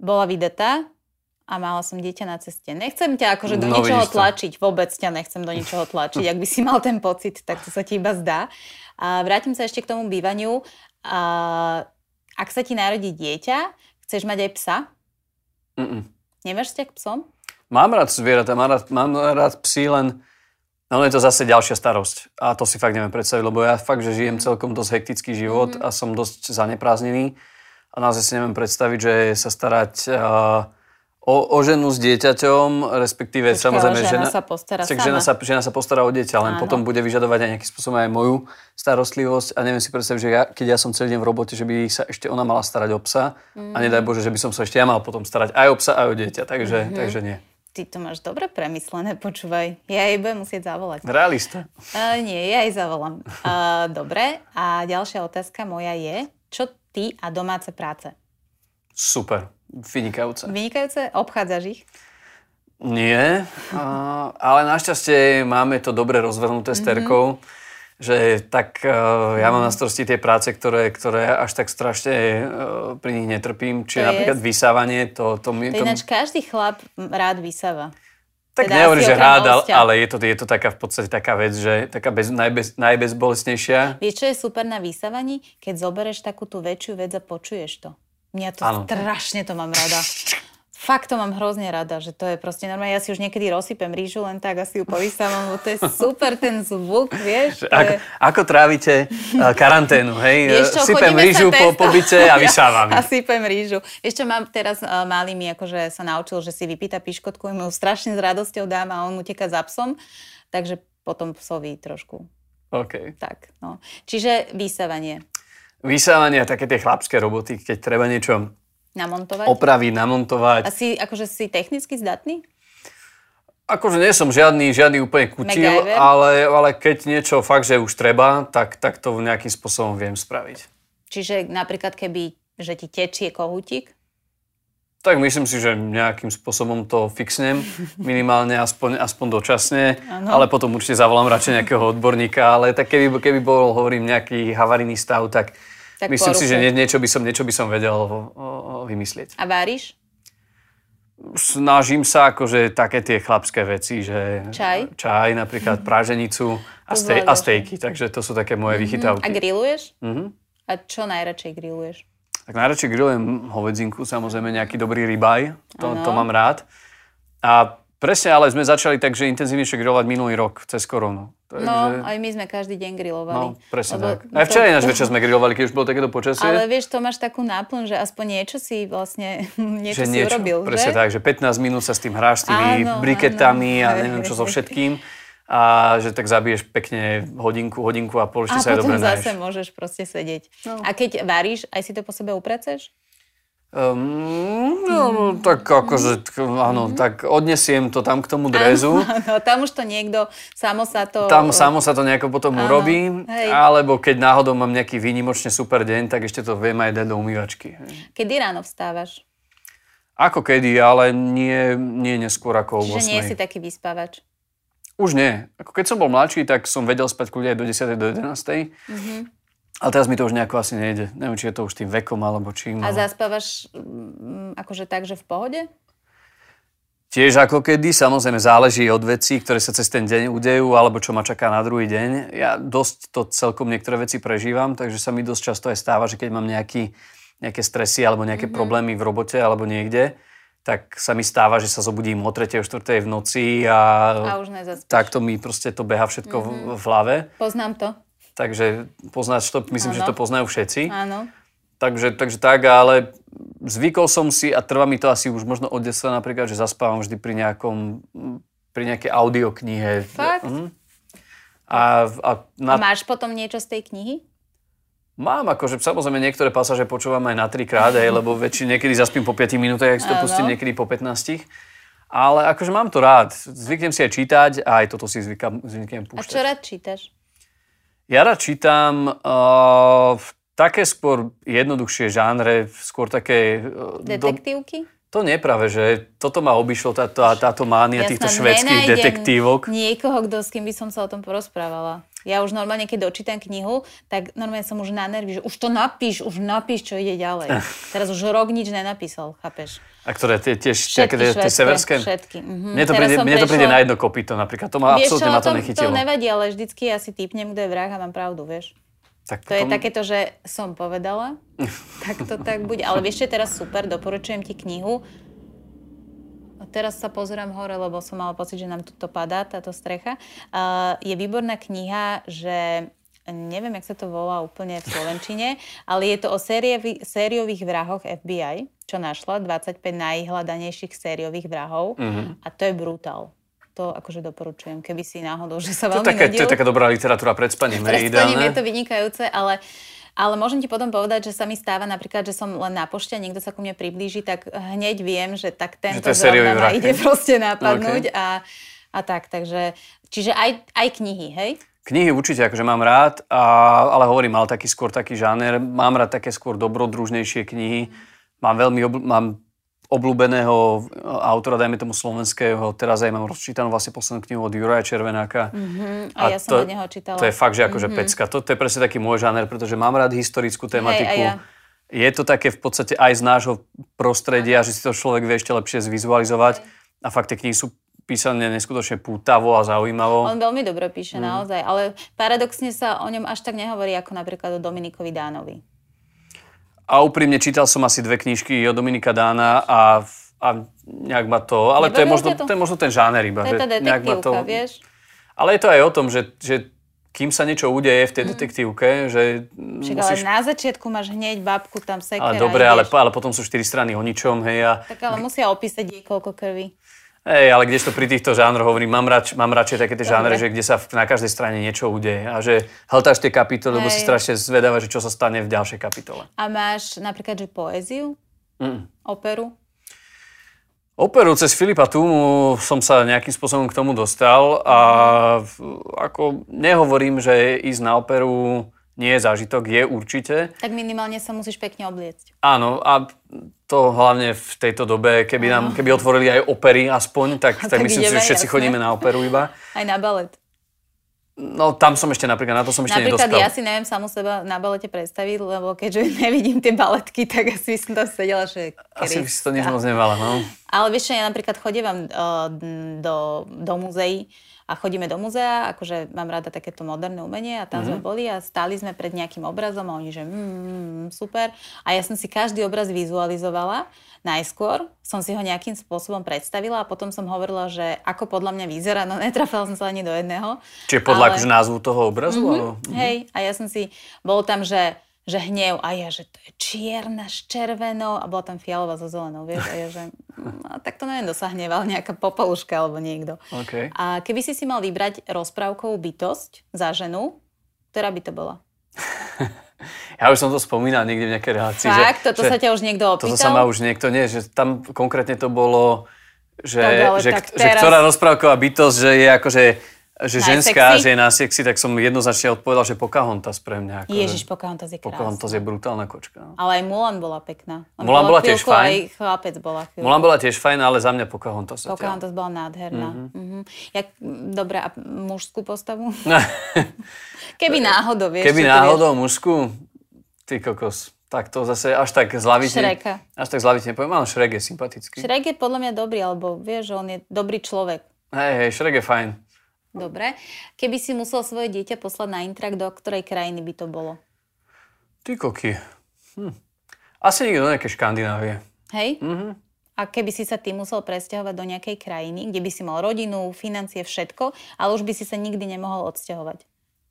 bola vydetá a mala som dieťa na ceste. Nechcem ťa akože do no, ničoho tlačiť, vôbec ťa nechcem do ničoho tlačiť. Ak by si mal ten pocit, tak to sa ti iba zdá. A vrátim sa ešte k tomu bývaniu. A ak sa ti narodí dieťa, chceš mať aj psa? Mm-mm. Nemáš vzťah k psom? Mám rád zvieratá, mám rád, mám rád psy, len no je to zase ďalšia starosť. A to si fakt neviem predstaviť, lebo ja fakt, že žijem celkom dosť hektický život mm-hmm. a som dosť zaneprázdnený. A naozaj si neviem predstaviť, že sa starať uh, o, o ženu s dieťaťom, respektíve Počkej, samozrejme žena, žena sa postará sama. Žena sa, žena sa postará o dieťa, len Áno. potom bude vyžadovať aj nejakým spôsobom aj moju starostlivosť a neviem si predstaviť, že ja, keď ja som celý deň v robote, že by sa ešte ona mala starať o psa mm. a nedaj Bože, že by som sa ešte ja mal potom starať aj o psa, aj o dieťa, takže, mm-hmm. takže nie. Ty to máš dobre premyslené, počúvaj. Ja jej budem musieť zavolať. Realista. Uh, nie, ja jej zavolám. Uh, dobre, a ďalšia otázka moja je, čo ty a domáce práce? Super. Vynikajúce. Vynikajúce? Obchádzaš ich? Nie, ale našťastie máme to dobre rozvrhnuté s mhm. Terkou, mm-hmm. že tak e, ja mám na starosti tie práce, ktoré, ktoré až tak strašne e, pri nich netrpím. Čiže napríklad je... vysávanie, to... To, mi, to, to ináč každý chlap rád vysáva. Tak teda nehovorím, že rád, ale, ale je to, je to taká v podstate taká vec, že taká bez, najbez, najbezbolestnejšia. Vieš, čo je super na vysávaní? Keď zoberieš takú tú väčšiu vec a počuješ to. Mňa to ano. strašne to mám rada. Fakt to mám hrozne rada, že to je proste normálne. Ja si už niekedy rozsypem rýžu len tak, asi ju povysávam, lebo to je super ten zvuk, vieš. Ako, je... ako trávite uh, karanténu, hej? Čo, Sypem rýžu po pobyte a vysávam. Ja, a sypem rýžu. Ešte mám teraz uh, malý mi akože sa naučil, že si vypýta piškotku, mu strašne s radosťou dám a on uteká za psom, takže potom psovi trošku. OK. Tak, no. Čiže vysávanie. Vysávanie a také tie chlapské roboty, keď treba niečo Namontovať? Opraviť, namontovať. A si, akože si technicky zdatný? Akože nie som žiadny, žiadny úplne kutil, ale, ale keď niečo fakt, že už treba, tak, tak to nejakým spôsobom viem spraviť. Čiže napríklad keby, že ti tečie kohútik? Tak myslím si, že nejakým spôsobom to fixnem, minimálne aspoň, aspoň dočasne, ano. ale potom určite zavolám radšej nejakého odborníka, ale tak keby, keby bol, hovorím, nejaký havarijný stav, tak tak Myslím si, že nie, niečo, by som, niečo by som vedel vymyslieť. A váriš? Snažím sa akože také tie chlapské veci, že čaj, čaj napríklad práženicu a, ste, a stejky, takže to sú také moje mm-hmm. vychytávky. A grilluješ? Mm-hmm. A čo najradšej grilluješ? Tak najradšej grillujem hovedzinku, samozrejme nejaký dobrý rybaj, to, to mám rád. A Presne, ale sme začali tak, že intenzívnejšie grilovať minulý rok, cez koronu. Takže... No, aj my sme každý deň grilovali. No, presne lebo... tak. Aj včera ináč večer sme grilovali, keď už bolo takéto počasie. Ale vieš, to máš takú náplň, že aspoň niečo si vlastne, niečo že si niečo, urobil, Presne že? tak, že 15 minút sa s tým hráš, s tými áno, briketami áno. a neviem čo so všetkým. A že tak zabiješ pekne hodinku, hodinku a pol, ešte sa aj dobre A potom zase môžeš proste sedieť. No. A keď varíš, aj si to po sebe upreceš? Um, no, tak akože, áno, tak odnesiem to tam k tomu drezu. Áno, tam už to niekto, samo sa to... Tam samo sa to nejako potom áno, urobí, hej. alebo keď náhodou mám nejaký výnimočne super deň, tak ešte to viem aj dať do umývačky. Kedy ráno vstávaš? Ako kedy, ale nie, nie neskôr ako o 8. Čiže nie si taký vyspávač? Už nie. Ako keď som bol mladší, tak som vedel spať kľudne aj do 10. do 11. Mm-hmm. Ale teraz mi to už nejako asi nejde. Neviem, či je to už tým vekom alebo čím. A zaspávaš m, mm, akože tak, že v pohode? Tiež ako kedy, samozrejme záleží od vecí, ktoré sa cez ten deň udejú, alebo čo ma čaká na druhý deň. Ja dosť to celkom niektoré veci prežívam, takže sa mi dosť často aj stáva, že keď mám nejaký, nejaké stresy alebo nejaké mm-hmm. problémy v robote alebo niekde, tak sa mi stáva, že sa zobudím o 3. o 4. v noci a, a už takto mi proste to beha všetko mm-hmm. v, v hlave. Poznám to. Takže poznáš to, myslím, ano. že to poznajú všetci. Áno. Takže, takže tak, ale zvykol som si a trvá mi to asi už možno od detstva napríklad, že zaspávam vždy pri nejakom, pri nejakej audioknihe. Fakt? Mhm. A, a, na... a máš potom niečo z tej knihy? Mám, akože samozrejme niektoré pasáže počúvam aj na trikrát, aj, lebo väčšine niekedy zaspím po 5 minútach, ak si to pustím niekedy po 15. Ale akože mám to rád. Zvyknem si aj čítať a aj toto si zvykam, zvyknem púšťať. A čo rád čítaš? Ja rád čítam uh, také skôr jednoduchšie žánre, skôr také... Uh, Detektívky? To nie práve, že toto ma obišlo, táto, táto mánia týchto švedských detektívok. niekoho, kto, s kým by som sa o tom porozprávala. Ja už normálne, keď dočítam knihu, tak normálne som už na nervy, že už to napíš, už napíš, čo ide ďalej. Teraz už rok nič nenapísal, chápeš? A ktoré tie tiež všetky, tie, tie severské? Všetky. Mhm. Mne, to príde, mne to príde na jedno kopito napríklad. To ma vieš, absolútne ma to, nechytilo. To nevadí, ale vždycky ja si typnem, kto je vrah a mám pravdu, vieš. Tak potom... To je takéto, že som povedala, tak to tak bude. Ale vieš, čo je teraz super, doporučujem ti knihu teraz sa pozerám hore, lebo som mala pocit, že nám tuto padá táto strecha. Uh, je výborná kniha, že neviem, jak sa to volá úplne v Slovenčine, ale je to o sériovi, sériových vrahoch FBI, čo našla, 25 najhľadanejších sériových vrahov mm-hmm. a to je brutál. To akože doporučujem, keby si náhodou, že sa veľmi to, také, to je taká dobrá literatúra pred spaním. Pred spaním je to vynikajúce, ale uh, ale môžem ti potom povedať, že sa mi stáva napríklad, že som len na pošte a niekto sa ku mne priblíži, tak hneď viem, že tak tento že zrovna ma ide proste napadnúť okay. a, a tak. Takže, čiže aj, aj knihy, hej? Knihy určite akože mám rád, a, ale hovorím, mal taký skôr taký žáner. Mám rád také skôr dobrodružnejšie knihy. Mám veľmi, obl- mám obľúbeného autora, dajme tomu slovenského, teraz aj mám rozčítanú vlastne poslednú knihu od Juraja Červenáka. Mm-hmm. A, a ja som to, od neho čítala. To je fakt, že akože mm-hmm. pecka. To, to je presne taký môj žáner, pretože mám rád historickú tematiku. Hej, ja. Je to také v podstate aj z nášho prostredia, Aha. že si to človek vie ešte lepšie zvizualizovať. Hej. A fakt tie knihy sú písané neskutočne pútavo a zaujímavo. On veľmi dobre píše, mm. naozaj. Ale paradoxne sa o ňom až tak nehovorí ako napríklad o Dominikovi Dánovi. A úprimne čítal som asi dve knižky od Dominika Dána a, a nejak ma to... Ale to je, možno, to? to je možno ten žáner iba. To je tá detektívka, to, vieš? Ale je to aj o tom, že, že kým sa niečo udeje v tej mm. detektívke, že Však musíš... ale na začiatku máš hneď babku tam sekera. Ale dobre, ale, ale potom sú štyri strany o ničom, hej. A... Tak ale musia opísať jej koľko krvi. Hej, ale kdežto pri týchto žánroch hovorím, mám, rač, mám radšej také tie žánre, že kde sa na každej strane niečo udeje a že hltáš tie kapitoly, lebo si strašne zvedáva, že čo sa stane v ďalšej kapitole. A máš napríklad, že poéziu? Mm. Operu? Operu cez Filipa Tumu som sa nejakým spôsobom k tomu dostal a ako nehovorím, že ísť na operu nie je zážitok, je určite. Tak minimálne sa musíš pekne obliecť. Áno, a to hlavne v tejto dobe, keby, nám, keby otvorili aj opery aspoň, tak, tak, tak myslím si, že všetci jasne. chodíme na operu iba. Aj na balet. No tam som ešte napríklad, na to som ešte napríklad nedospel. ja si neviem samu seba na balete predstaviť, lebo keďže nevidím tie baletky, tak asi som tam sedela, že Asi by si to nič moc nemala, no. Ale vieš, ja napríklad chodím uh, do, do muzeí a chodíme do muzea, akože mám rada takéto moderné umenie a tam mm-hmm. sme mhm. boli a stáli sme pred nejakým obrazom a oni, že mm, mm, super. A ja som si každý obraz vizualizovala. Najskôr som si ho nejakým spôsobom predstavila a potom som hovorila, že ako podľa mňa vyzerá, no netrafila som sa ani do jedného. Čiže podľa ale... akože názvu toho obrazu? Mm-hmm. Alebo... Hej, a ja som si, bol tam, že že hnev a ja, že to je čierna s červenou a bola tam fialová so zelenou, vieš, a ja, že no, tak to neviem, dosahneval nejaká popoluška alebo niekto. Okay. A keby si si mal vybrať rozprávkovú bytosť za ženu, ktorá by to bola? ja už som to spomínal niekde v nejakej relácii. Fakt? Toto že, sa ťa už niekto opýtal? Toto sa ma už niekto, nie, že tam konkrétne to bolo, že, že, že, teraz... ktorá rozprávková bytosť, že je akože že ženská, že je na sexy, tak som jednoznačne odpovedal, že Pocahontas pre mňa. Ako, Ježiš, Pocahontas je krásna. Pocahontas je brutálna kočka. No. Ale aj Mulan bola pekná. On Mulan bola, bola tiež fajn. Aj chlapec bola chvíľku. Mulan bola tiež fajn, ale za mňa Pocahontas. Pocahontas bola nádherná. Mm-hmm. Mm-hmm. Jak, dobre, a mužskú postavu? Keby náhodou, vieš. Keby náhodou mužskú, ty kokos. Tak to zase až tak zlavite. Šreka. Až tak zlavite nepoviem, ale Šrek je sympatický. Šrek je podľa mňa dobrý, alebo vieš, že on je dobrý človek. Hej, hej, Šrek je fajn. Dobre. Keby si musel svoje dieťa poslať na intrak, do ktorej krajiny by to bolo? Ty koky. Hm. Asi niekto do nejakej Škandinávie. Hej? Mhm. A keby si sa ty musel presťahovať do nejakej krajiny, kde by si mal rodinu, financie, všetko, ale už by si sa nikdy nemohol odsťahovať?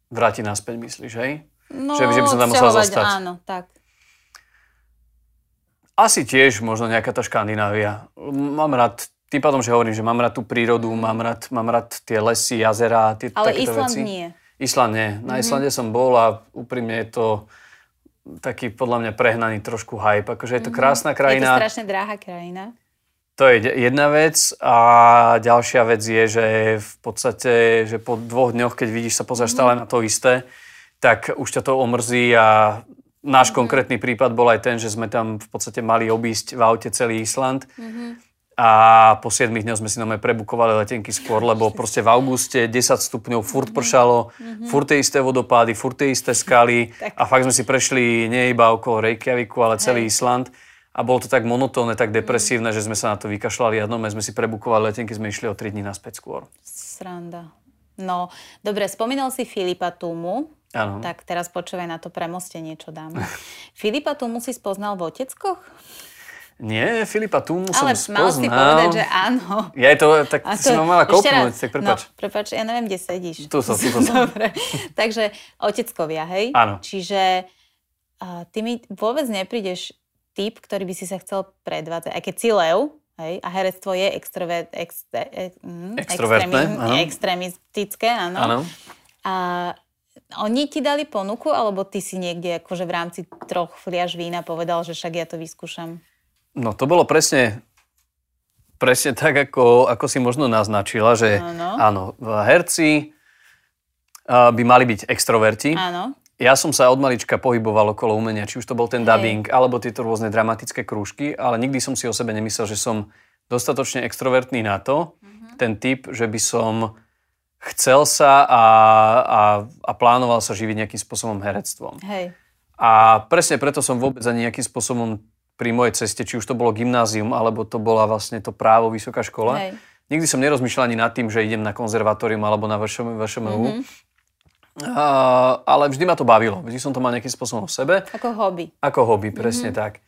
Vrátiť naspäť, myslíš, hej? No, že, že by som tam musel zostať. Áno, tak. Asi tiež možno nejaká tá Škandinávia. Mám rád tým pádom, že hovorím, že mám rád tú prírodu, mám rád, mám rád tie lesy, jazera, tie Ale Island veci. nie. Island nie. Na mm-hmm. Islande som bol a úprimne je to taký podľa mňa prehnaný trošku hype. Akože je to mhm. krásna krajina. Je to strašne drahá krajina. To je jedna vec a ďalšia vec je, že v podstate, že po dvoch dňoch, keď vidíš, sa pozrieš mm-hmm. stále na to isté, tak už ťa to omrzí a náš mm-hmm. konkrétny prípad bol aj ten, že sme tam v podstate mali obísť v aute celý Island. Mm-hmm. A po 7 dňoch sme si nome prebukovali letenky skôr, lebo proste v auguste 10 stupňov, furt mhm. pršalo, mm-hmm. furt tie isté vodopády, furt tie isté skaly a fakt sme si prešli nie iba okolo Reykjaviku, ale celý Hej. Island. A bolo to tak monotónne, tak depresívne, mm. že sme sa na to vykašľali a sme si prebukovali letenky, sme išli o 3 dní naspäť skôr. Sranda. No, dobre, spomínal si Filipa Tumu. Áno. Tak teraz počúvaj na to premostenie, čo dáme. Filipa Tumu si spoznal v Oteckoch? Nie, Filipa Tumu som Ale spoznal. mal si povedať, že áno. Ja to, tak to, si ma mala kopnúť, tak prepač. No, prepač, ja neviem, kde sedíš. Tu som, tu som. Dobre, takže oteckovia, hej? Áno. Čiže uh, ty mi vôbec neprídeš typ, ktorý by si sa chcel predvádzať. Aj keď si lev, hej, a herectvo je extrover, ex, e, mm, extrovertné, áno. extremistické, áno. áno. A oni ti dali ponuku, alebo ty si niekde akože v rámci troch fliaž vína povedal, že však ja to vyskúšam? No to bolo presne, presne tak, ako, ako si možno naznačila, že áno, áno herci by mali byť extroverti. Áno. Ja som sa od malička pohyboval okolo umenia, či už to bol ten dubbing, Hej. alebo tieto rôzne dramatické krúžky, ale nikdy som si o sebe nemyslel, že som dostatočne extrovertný na to, mm-hmm. ten typ, že by som chcel sa a, a, a plánoval sa živiť nejakým spôsobom herectvom. Hej. A presne preto som vôbec ani nejakým spôsobom pri mojej ceste, či už to bolo gymnázium, alebo to bola vlastne to právo, vysoká škola. Hej. Nikdy som nerozmýšľal ani nad tým, že idem na konzervatórium alebo na VŠMU. Mm-hmm. Uh, ale vždy ma to bavilo. Vždy som to mal nejakým spôsobom v sebe. Ako hobby. Ako hobby, presne mm-hmm. tak.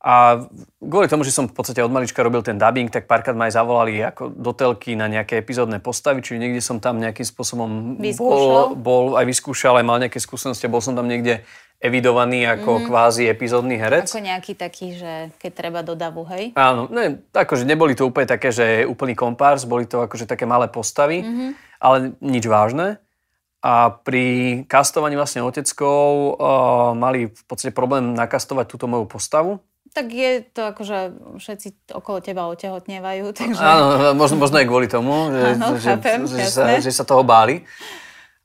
A kvôli tomu, že som v podstate od malička robil ten dubbing, tak párkrát ma aj zavolali ako do telky na nejaké epizódne postavy, čiže niekde som tam nejakým spôsobom bol, bol, aj vyskúšal, aj mal nejaké skúsenosti, bol som tam niekde evidovaný ako mm-hmm. kvázi epizódny herec. Ako nejaký taký, že keď treba do davu, hej? Áno, ne, akože neboli to úplne také, že úplný kompárs, boli to akože také malé postavy, mm-hmm. ale nič vážne. A pri kastovaní vlastne oteckov uh, mali v podstate problém nakastovať túto moju postavu. Tak je to ako, že všetci okolo teba otehotnievajú. Takže... Áno, možno, možno aj kvôli tomu, že, že, chápem, že, sa, že sa toho báli.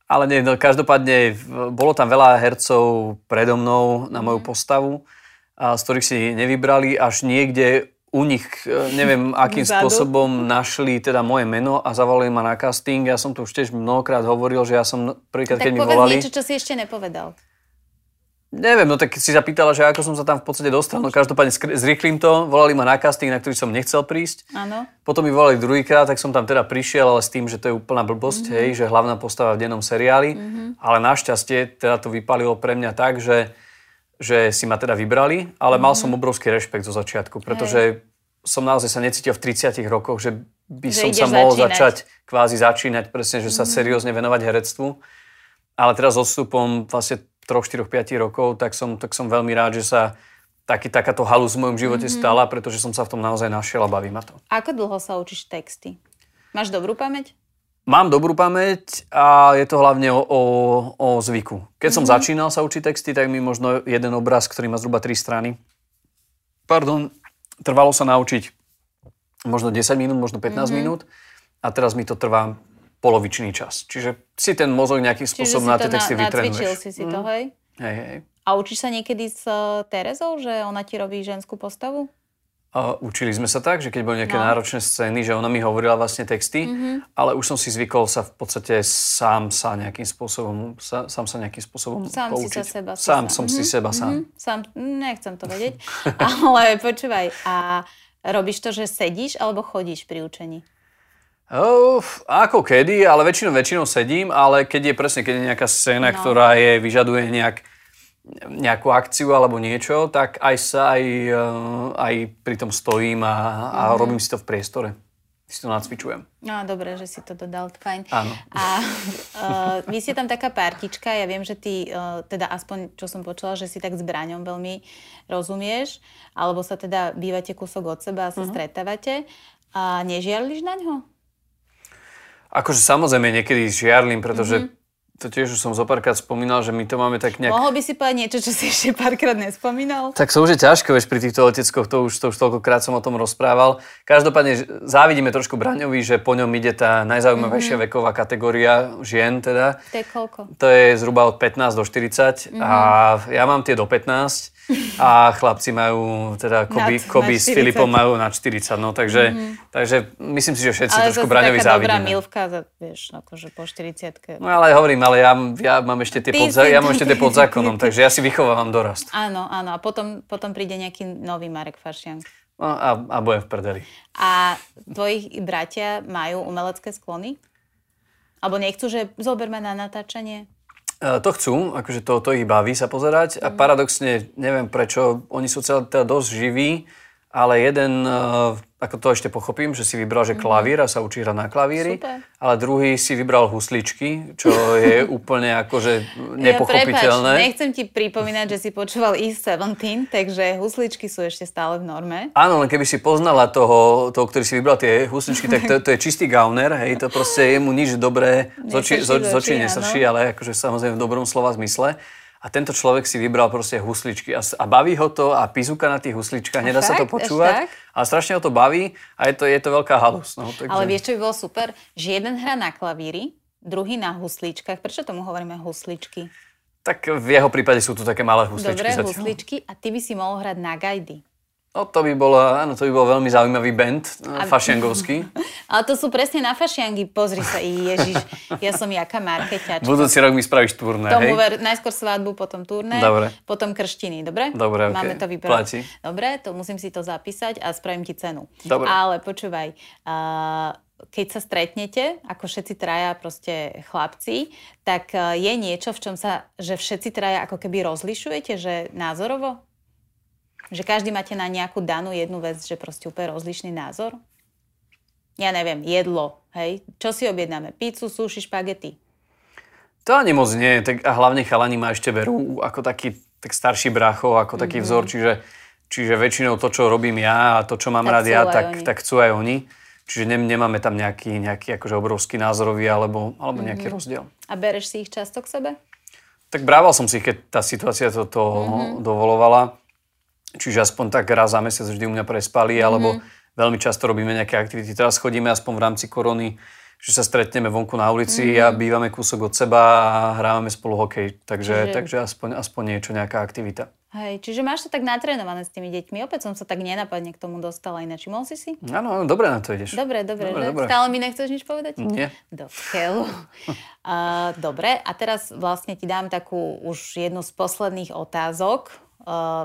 Ale nie, no, každopádne bolo tam veľa hercov predo mnou na moju mm. postavu, a z ktorých si nevybrali, až niekde u nich, e, neviem, akým Vzadu. spôsobom našli teda moje meno a zavolali ma na casting. Ja som to už tiež mnohokrát hovoril, že ja som prvýkrát, keď mi volali... niečo, čo si ešte nepovedal. Neviem, no tak si zapýtala, že ako som sa tam v podstate dostal. No každopádne zrýchlim to, volali ma na casting, na ktorý som nechcel prísť. Áno. Potom mi volali druhýkrát, tak som tam teda prišiel, ale s tým, že to je úplná blbosť, mm-hmm. hej, že hlavná postava v dennom seriáli. Mm-hmm. Ale našťastie teda to vypalilo pre mňa tak, že že si ma teda vybrali, ale mm-hmm. mal som obrovský rešpekt zo začiatku, pretože Hej. som naozaj sa necítil v 30 rokoch, že by že som sa mohol začínať. začať kvázi začínať, presne, že mm-hmm. sa mhm. seriózne venovať herectvu. Ale teraz odstupom vlastne 3, 4, 5 rokov, tak som, tak som veľmi rád, že sa taký, takáto halus v mojom živote mm-hmm. stala, pretože som sa v tom naozaj našiel a baví ma to. Ako dlho sa učíš texty? Máš dobrú pamäť? Mám dobrú pamäť a je to hlavne o, o, o zvyku. Keď som mm-hmm. začínal sa učiť texty, tak mi možno jeden obraz, ktorý má zhruba 3 strany, pardon, trvalo sa naučiť možno 10 minút, možno 15 mm-hmm. minút a teraz mi to trvá polovičný čas. Čiže si ten mozog nejakým spôsobom na tie texty na, vytrenuješ. si si to, mhm. hej? Hej, hej. A učíš sa niekedy s uh, Terezou, že ona ti robí ženskú postavu? Uh, učili sme sa tak, že keď boli nejaké no. náročné scény, že ona mi hovorila vlastne texty, mm-hmm. ale už som si zvykol sa v podstate sám sa nejakým spôsobom, sa, sám sa nejakým spôsobom sám poučiť. Si sa seba, sám som mm-hmm. si seba sám. Mm-hmm. Sám, nechcem to vedieť, ale počúvaj, a robíš to, že sedíš alebo chodíš pri učení? Oh, ako kedy, ale väčšinou, väčšinou sedím, ale keď je presne, keď je nejaká scéna, no. ktorá je, vyžaduje nejak nejakú akciu alebo niečo, tak aj sa aj, eh, aj pri tom stojím a, a mm-hmm. robím si to v priestore. Si to nacvičujem. No, dobre, že si to dodal, fajn. Áno. A uh, vy ste tam taká partička, ja viem, že ty, uh, teda aspoň čo som počula, že si tak s Braňom veľmi rozumieš, alebo sa teda bývate kúsok od seba a sa uh-huh. stretávate. A nežiarliš na ňo? Akože samozrejme niekedy žiarlim, pretože mm-hmm to tiež už som zopárkrát spomínal, že my to máme tak nejak... Mohol by si povedať niečo, čo si ešte párkrát nespomínal? Tak to už je ťažké, vieš, pri týchto leteckoch, to už, to už toľkokrát som o tom rozprával. Každopádne závidíme trošku Braňovi, že po ňom ide tá najzaujímavejšia mm-hmm. veková kategória žien teda. To je koľko? To je zhruba od 15 do 40 mm-hmm. a ja mám tie do 15 a chlapci majú, teda Koby, nad, Koby s Filipom majú na 40, no takže, mm-hmm. takže myslím si, že všetci ale trošku Braňovi závidíme. Ale milvka, vieš, akože po 40 No ale hovorím, ale ja, ja mám ešte tie, pod, ja mám ešte tie pod zákonom, takže ja si vychovávam dorast. Áno, áno, a potom, potom príde nejaký nový Marek Faršian. No a, a budem v prdeli. A tvoji bratia majú umelecké sklony? Alebo nechcú, že zoberme na natáčanie? E, to chcú, akože to, to ich baví sa pozerať a mhm. paradoxne neviem prečo, oni sú celé teda dosť živí, ale jeden e, ako to ešte pochopím, že si vybral, že mhm. klavír a sa učí hrať na klavíri, Super. ale druhý si vybral husličky, čo je úplne akože nepochopiteľné. Ja, nechcem ti pripomínať, že si počúval E17, takže husličky sú ešte stále v norme. Áno, len keby si poznala toho, toho ktorý si vybral tie husličky, tak to, to je čistý gauner, hej, to proste jemu nič dobré z očí nesrší, ale akože samozrejme v dobrom slova zmysle. A tento človek si vybral proste husličky a, a baví ho to a pízuka na tých husličkách, nedá sa to počúvať. Ale strašne ho to baví a je to, je to veľká halus. No, takže... Ale vieš, čo by bolo super? Že jeden hrá na klavíri, druhý na husličkách. Prečo tomu hovoríme husličky? Tak v jeho prípade sú to také malé husličky. Dobre, husličky a ty by si mohol hrať na gajdy. No to by bolo, áno, to by bol veľmi zaujímavý band, a... fašiangovský. Ale to sú presne na fašiangy, pozri sa, Ježiš, ja som jaká markeťačka. Budúci rok mi spravíš turné, Tomu hej? ver, najskôr svadbu, potom turné, dobre. potom krštiny, dobre? Dobre, Máme okay. to vybrať. Platí. Dobre, to musím si to zapísať a spravím ti cenu. Dobre. Ale počúvaj, uh, keď sa stretnete, ako všetci traja proste chlapci, tak je niečo, v čom sa, že všetci traja ako keby rozlišujete, že názorovo? Že každý máte na nejakú danú jednu vec, že proste úplne rozlišný názor? Ja neviem, jedlo, hej? Čo si objednáme? Pizzu, sushi, špagety? To ani moc nie, tak a hlavne chalani ma ešte verú ako taký tak starší bráchov, ako taký mm-hmm. vzor, čiže, čiže väčšinou to, čo robím ja a to, čo mám tak rád ja, tak, tak chcú aj oni. Čiže ne, nemáme tam nejaký, nejaký akože obrovský názorový alebo, alebo mm-hmm. nejaký rozdiel. A bereš si ich často k sebe? Tak brával som si keď tá situácia to, to mm-hmm. dovolovala. Čiže aspoň tak raz za mesiac vždy u mňa prespali, mm-hmm. alebo veľmi často robíme nejaké aktivity. Teraz chodíme aspoň v rámci korony, že sa stretneme vonku na ulici mm-hmm. a bývame kúsok od seba a hrávame spolu hokej. Takže, čiže... takže aspoň, aspoň niečo, nejaká aktivita. Hej, čiže máš to tak natrénované s tými deťmi. Opäť som sa tak nenapadne k tomu dostala. Ináč mohol si si? Áno, dobre na to ideš. Dobre, dobre. dobre, dobre. Stále mi nechceš nič povedať? Nie. Do uh, dobre, a teraz vlastne ti dám takú už jednu z posledných otázok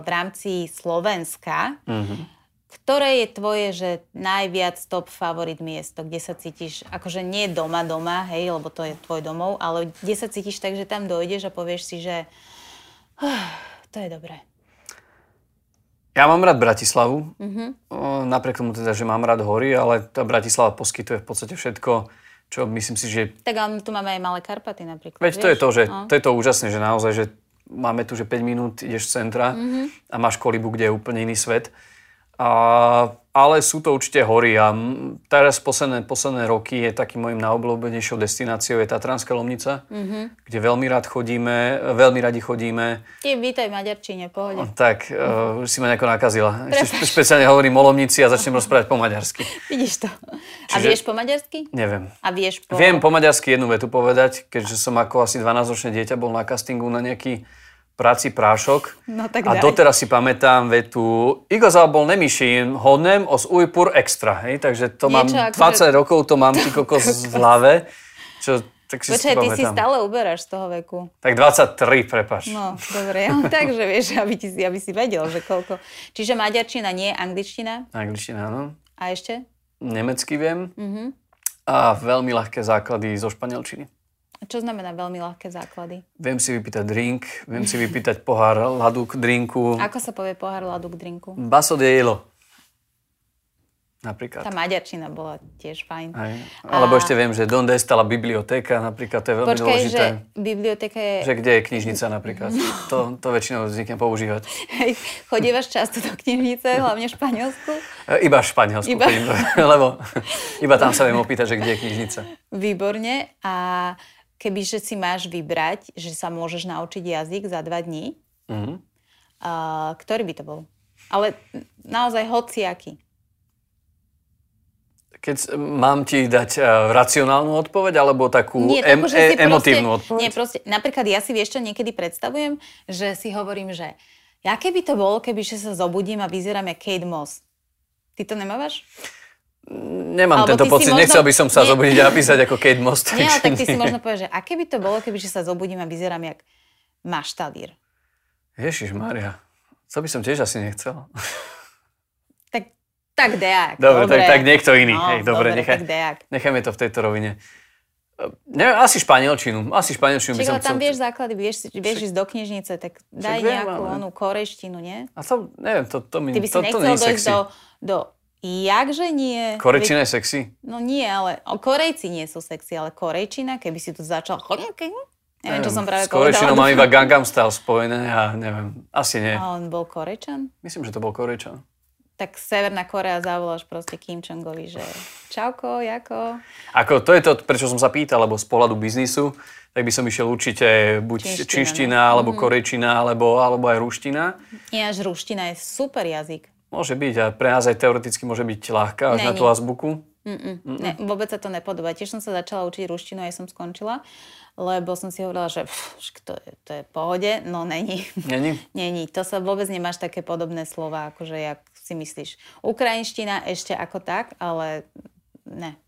v rámci Slovenska. Mm-hmm. Ktoré je tvoje, že najviac top favorit miesto, kde sa cítiš, akože nie doma, doma, hej, lebo to je tvoj domov, ale kde sa cítiš tak, že tam dojdeš a povieš si, že uh, to je dobré. Ja mám rád Bratislavu, mm-hmm. napriek tomu teda, že mám rád hory, ale tá Bratislava poskytuje v podstate všetko, čo myslím si, že... Tak ale tu máme aj Malé Karpaty napríklad. Veď vieš? to je to, že no. to je to úžasné, že naozaj, že máme tu, že 5 minút ideš z centra mm-hmm. a máš kolibu, kde je úplne iný svet. A, ale sú to určite hory a teraz posledné, posledné roky je takým môjim najobľúbenejšou destináciou je Tatranská Lomnica, mm-hmm. kde veľmi rád chodíme, veľmi radi chodíme. Ty vítaj v Maďarčine, pohode. Tak, uh, už si ma nejako nakazila. Ešte špeciálne hovorím o Lomnici a začnem rozprávať po maďarsky. Vidíš to. Čiže, a vieš po maďarsky? Neviem. A vieš po... Viem po maďarsky jednu vetu povedať, keďže som ako asi 12-ročné dieťa bol na castingu na nejaký práci prášok. No, tak a daj. doteraz si pamätám vetu Igazal bol nemyším hodnem os ujpur extra. Hej? Takže to Niečo mám, 20 že... rokov to mám ty kokos v hlave. Čo, tak si Počkaj, ty si stále uberáš z toho veku. Tak 23, prepač. No, dobre. Ja, takže vieš, aby, ti, aby si vedel, že koľko. Čiže maďarčina nie, angličtina? Angličtina, áno. A ešte? Nemecky viem. Uh-huh. A veľmi ľahké základy zo španielčiny. Čo znamená veľmi ľahké základy? Viem si vypýtať drink, viem si vypýtať pohár ľadu k drinku. Ako sa povie pohár ľadu k drinku? Baso de jelo. Napríklad. Tá maďarčina bola tiež fajn. Aj. Alebo a... ešte viem, že donde stala biblioteka, napríklad, to je veľmi Počkej, dôležité. že biblioteka je... Že kde je knižnica napríklad. to, to väčšinou zvyknem používať. Hej, chodívaš často do knižnice, hlavne v Španielsku? E, iba v Španielsku iba... chodím, lebo iba tam sa viem opýtať, že kde je knižnica. Výborne. A kebyže si máš vybrať, že sa môžeš naučiť jazyk za dva dní, Mhm. a ktorý by to bol? Ale naozaj hociaký. Keď mám ti dať uh, racionálnu odpoveď, alebo takú Nie, em, takú, si e- emotívnu proste, odpoveď? Nie, proste, napríklad ja si vieš čo niekedy predstavujem, že si hovorím, že ja keby to bolo, keby že sa zobudím a vyzerám jak Kate Moss. Ty to nemávaš? Nemám Alebo tento pocit, možno- nechcel by som sa Nie. zobudiť a písať ako Kate Moss. Nie, ale tak ty si možno povieš, že a keby to bolo, keby sa zobudím a vyzerám jak maštalír. Ježiš Maria, to by som tiež asi nechcel. Tak, tak dejak. Dobre, tak, tak niekto iný. No, Hej, dobre, dobre, nechaj, tak nechajme to v tejto rovine. Neviem, asi španielčinu. Asi španielčinu by Čiže som ale tam chcel. vieš základy, vieš, vieš ísť do knižnice, tak daj viem, nejakú ale- onú korejštinu, nie? A to, neviem, to, to mi Ty by si to, to nechcel je dojsť do, do... Jakže nie? Korečina je sexy? No nie, ale o, Korejci nie sú sexy, ale Korejčina, keby si tu začal... Neviem, čo som práve S povedala. mám iba Gangnam Style spojené a neviem, asi nie. A on bol Korejčan? Myslím, že to bol Korečan. Tak Severná Korea zavoláš proste Kim Jong-ovi, že čauko, jako... Ako, to je to, prečo som sa pýtal, lebo z pohľadu biznisu, tak by som išiel určite buď Čínština, čínština, no. alebo korejčina, alebo, alebo aj ruština. Ináč ruština je super jazyk. Môže byť a pre nás aj teoreticky môže byť ľahká až na tú azbuku. Mm-mm. Ne, vôbec sa to nepodobá. Tiež som sa začala učiť ruštinu, aj som skončila, lebo som si hovorila, že pff, to, je, to je pohode. No, není. Není? Není. To sa vôbec nemáš také podobné slova, akože jak si myslíš. Ukrajinština ešte ako tak, ale ne.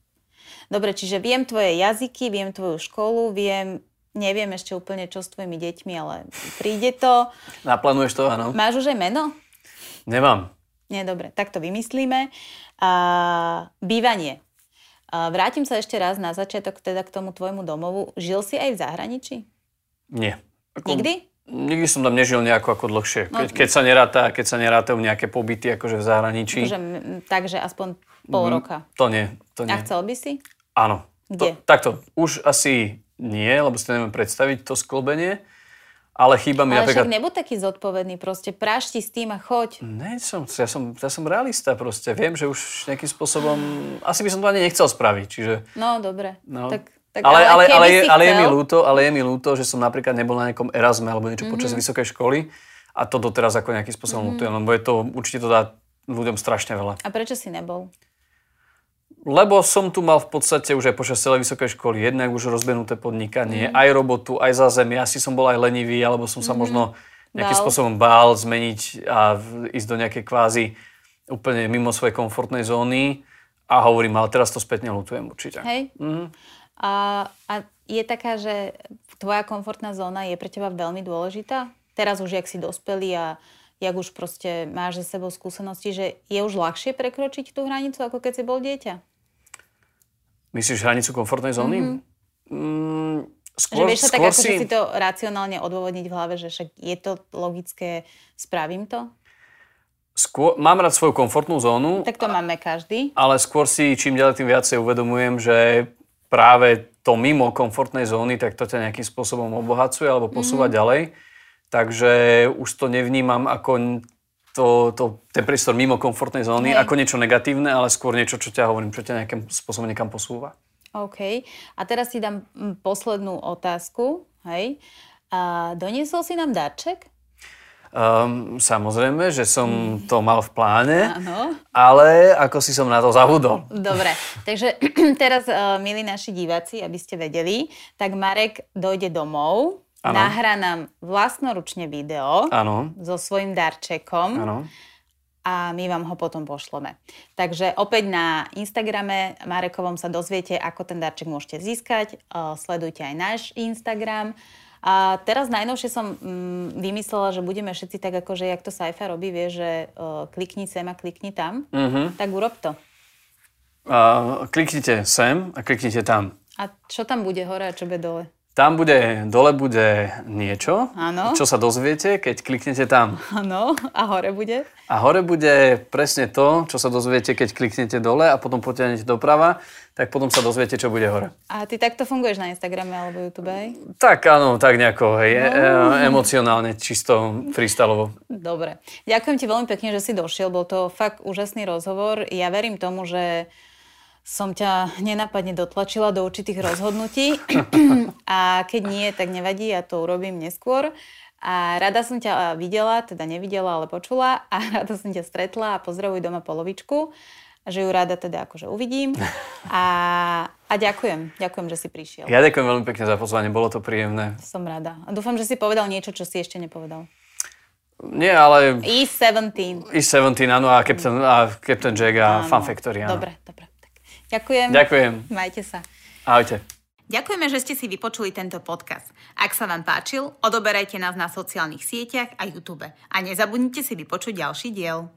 Dobre, čiže viem tvoje jazyky, viem tvoju školu, viem, neviem ešte úplne čo s tvojimi deťmi, ale príde to. Naplánuješ to, áno? Máš už aj meno? Nemám. Nie, dobre, tak to vymyslíme. A, bývanie. A, vrátim sa ešte raz na začiatok teda k tomu tvojmu domovu. Žil si aj v zahraničí? Nie. Ako, Nikdy? Nikdy som tam nežil nejako ako dlhšie. No. Keď, keď sa neráta, keď sa nerátajú nejaké pobyty akože v zahraničí, m, takže aspoň pol Mhm. roka. to nie. To nie. A chcel by si? Áno. Kde? To, takto, už asi nie, lebo si to neviem predstaviť, to sklbenie. Ale chýba mi Ale napríklad... však nebuď taký zodpovedný, proste prášti s tým a choď. Ne, som, ja, som, ja som realista proste. Viem, že už nejakým spôsobom... Asi by som to ani nechcel spraviť, čiže... No, dobre. No. Tak, tak, ale, ale, ale, je, ale, je mi ľúto, ale je mi ľúto, že som napríklad nebol na nejakom Erasme alebo niečo Mhm. počas vysokej školy a to doteraz ako nejakým spôsobom ľútujem, lebo je to, určite to dá ľuďom strašne veľa. A prečo si nebol? Lebo som tu mal v podstate už aj počas celej vysokej školy jednak už rozbenuté podnikanie, Mhm. aj robotu, aj za zem. Ja si som bol aj lenivý, alebo som sa možno nejakým Bál. spôsobom bál zmeniť a ísť do nejakej kvázi úplne mimo svojej komfortnej zóny. A hovorím, ale teraz to spätne ľutujem určite. Hej? Mhm. A, a je taká, že tvoja komfortná zóna je pre teba veľmi dôležitá? Teraz už, jak si dospelý a jak už proste máš za sebou skúsenosti, že je už ľahšie prekročiť tú hranicu, ako keď si bol dieťa? Myslíš hranicu komfortnej zóny? Mm, Že skôr, vieš sa tak ako, si... že si to racionálne odôvodniť v hlave, že však je to logické, spravím to? Skôr, mám rád svoju komfortnú zónu, Tak to máme každý. ale skôr si čím ďalej tým viacej uvedomujem, že práve to mimo komfortnej zóny, tak to ťa nejakým spôsobom obohacuje alebo posúva Mhm. ďalej. Takže už to nevnímam ako to, to, ten priestor mimo komfortnej zóny Hej. ako niečo negatívne, ale skôr niečo, čo ťa hovorím, čo ťa nejakým spôsobom niekam posúva. OK. A teraz si dám mm, poslednú otázku. Hej. A doniesol si nám darček? Um, samozrejme, že som to mal v pláne, Áno. ale ako si som na to zabudol. Dobre, takže teraz, uh, milí naši diváci, aby ste vedeli, tak Marek dojde domov, Áno. nahrá nám vlastnoručne video Áno, so svojím darčekom áno. a my vám ho potom pošleme. Takže opäť na Instagrame Marekovom sa dozviete, ako ten darček môžete získať. Uh, Sledujte aj náš Instagram. A teraz najnovšie som mm, vymyslela, že budeme všetci tak ako, že jak to Saifa robí, vie, že uh, klikni sem a klikni tam. Mhm. Tak urob to. A kliknite sem a kliknite tam. A čo tam bude hore a čo bude dole? Tam bude, dole bude niečo, Áno. čo sa dozviete, keď kliknete tam. Áno, a hore bude? A hore bude presne to, čo sa dozviete, keď kliknete dole a potom potiahnete doprava, tak potom sa dozviete, čo bude hore. A ty takto funguješ na Instagrame alebo YouTube aj? Tak áno, tak nejako, hej, No. e- emocionálne, čisto freestyleovo. Dobre. Ďakujem ti veľmi pekne, že si došiel. Bol to fakt úžasný rozhovor. Ja verím tomu, že som ťa nenapadne dotlačila do určitých rozhodnutí a keď nie, tak nevadí, ja to urobím neskôr. A rada som ťa videla, teda nevidela, ale počula a rada som ťa stretla a pozdravuj doma polovičku že ju rada teda akože uvidím. A, a ďakujem, ďakujem, že si prišiel. Ja ďakujem veľmi pekne za pozvanie, bolo to príjemné. Som rada. A dúfam, že si povedal niečo, čo si ešte nepovedal. Nie, ale... E17. E17, áno, a Captain, a Captain Jack a áno. Fun Factory, áno. Dobre, dobre. Ďakujem. Ďakujem. Majte sa. Ahojte. Ďakujeme, že ste si vypočuli tento podcast. Ak sa vám páčil, odoberajte nás na sociálnych sieťach a YouTube. A nezabudnite si vypočuť ďalší diel.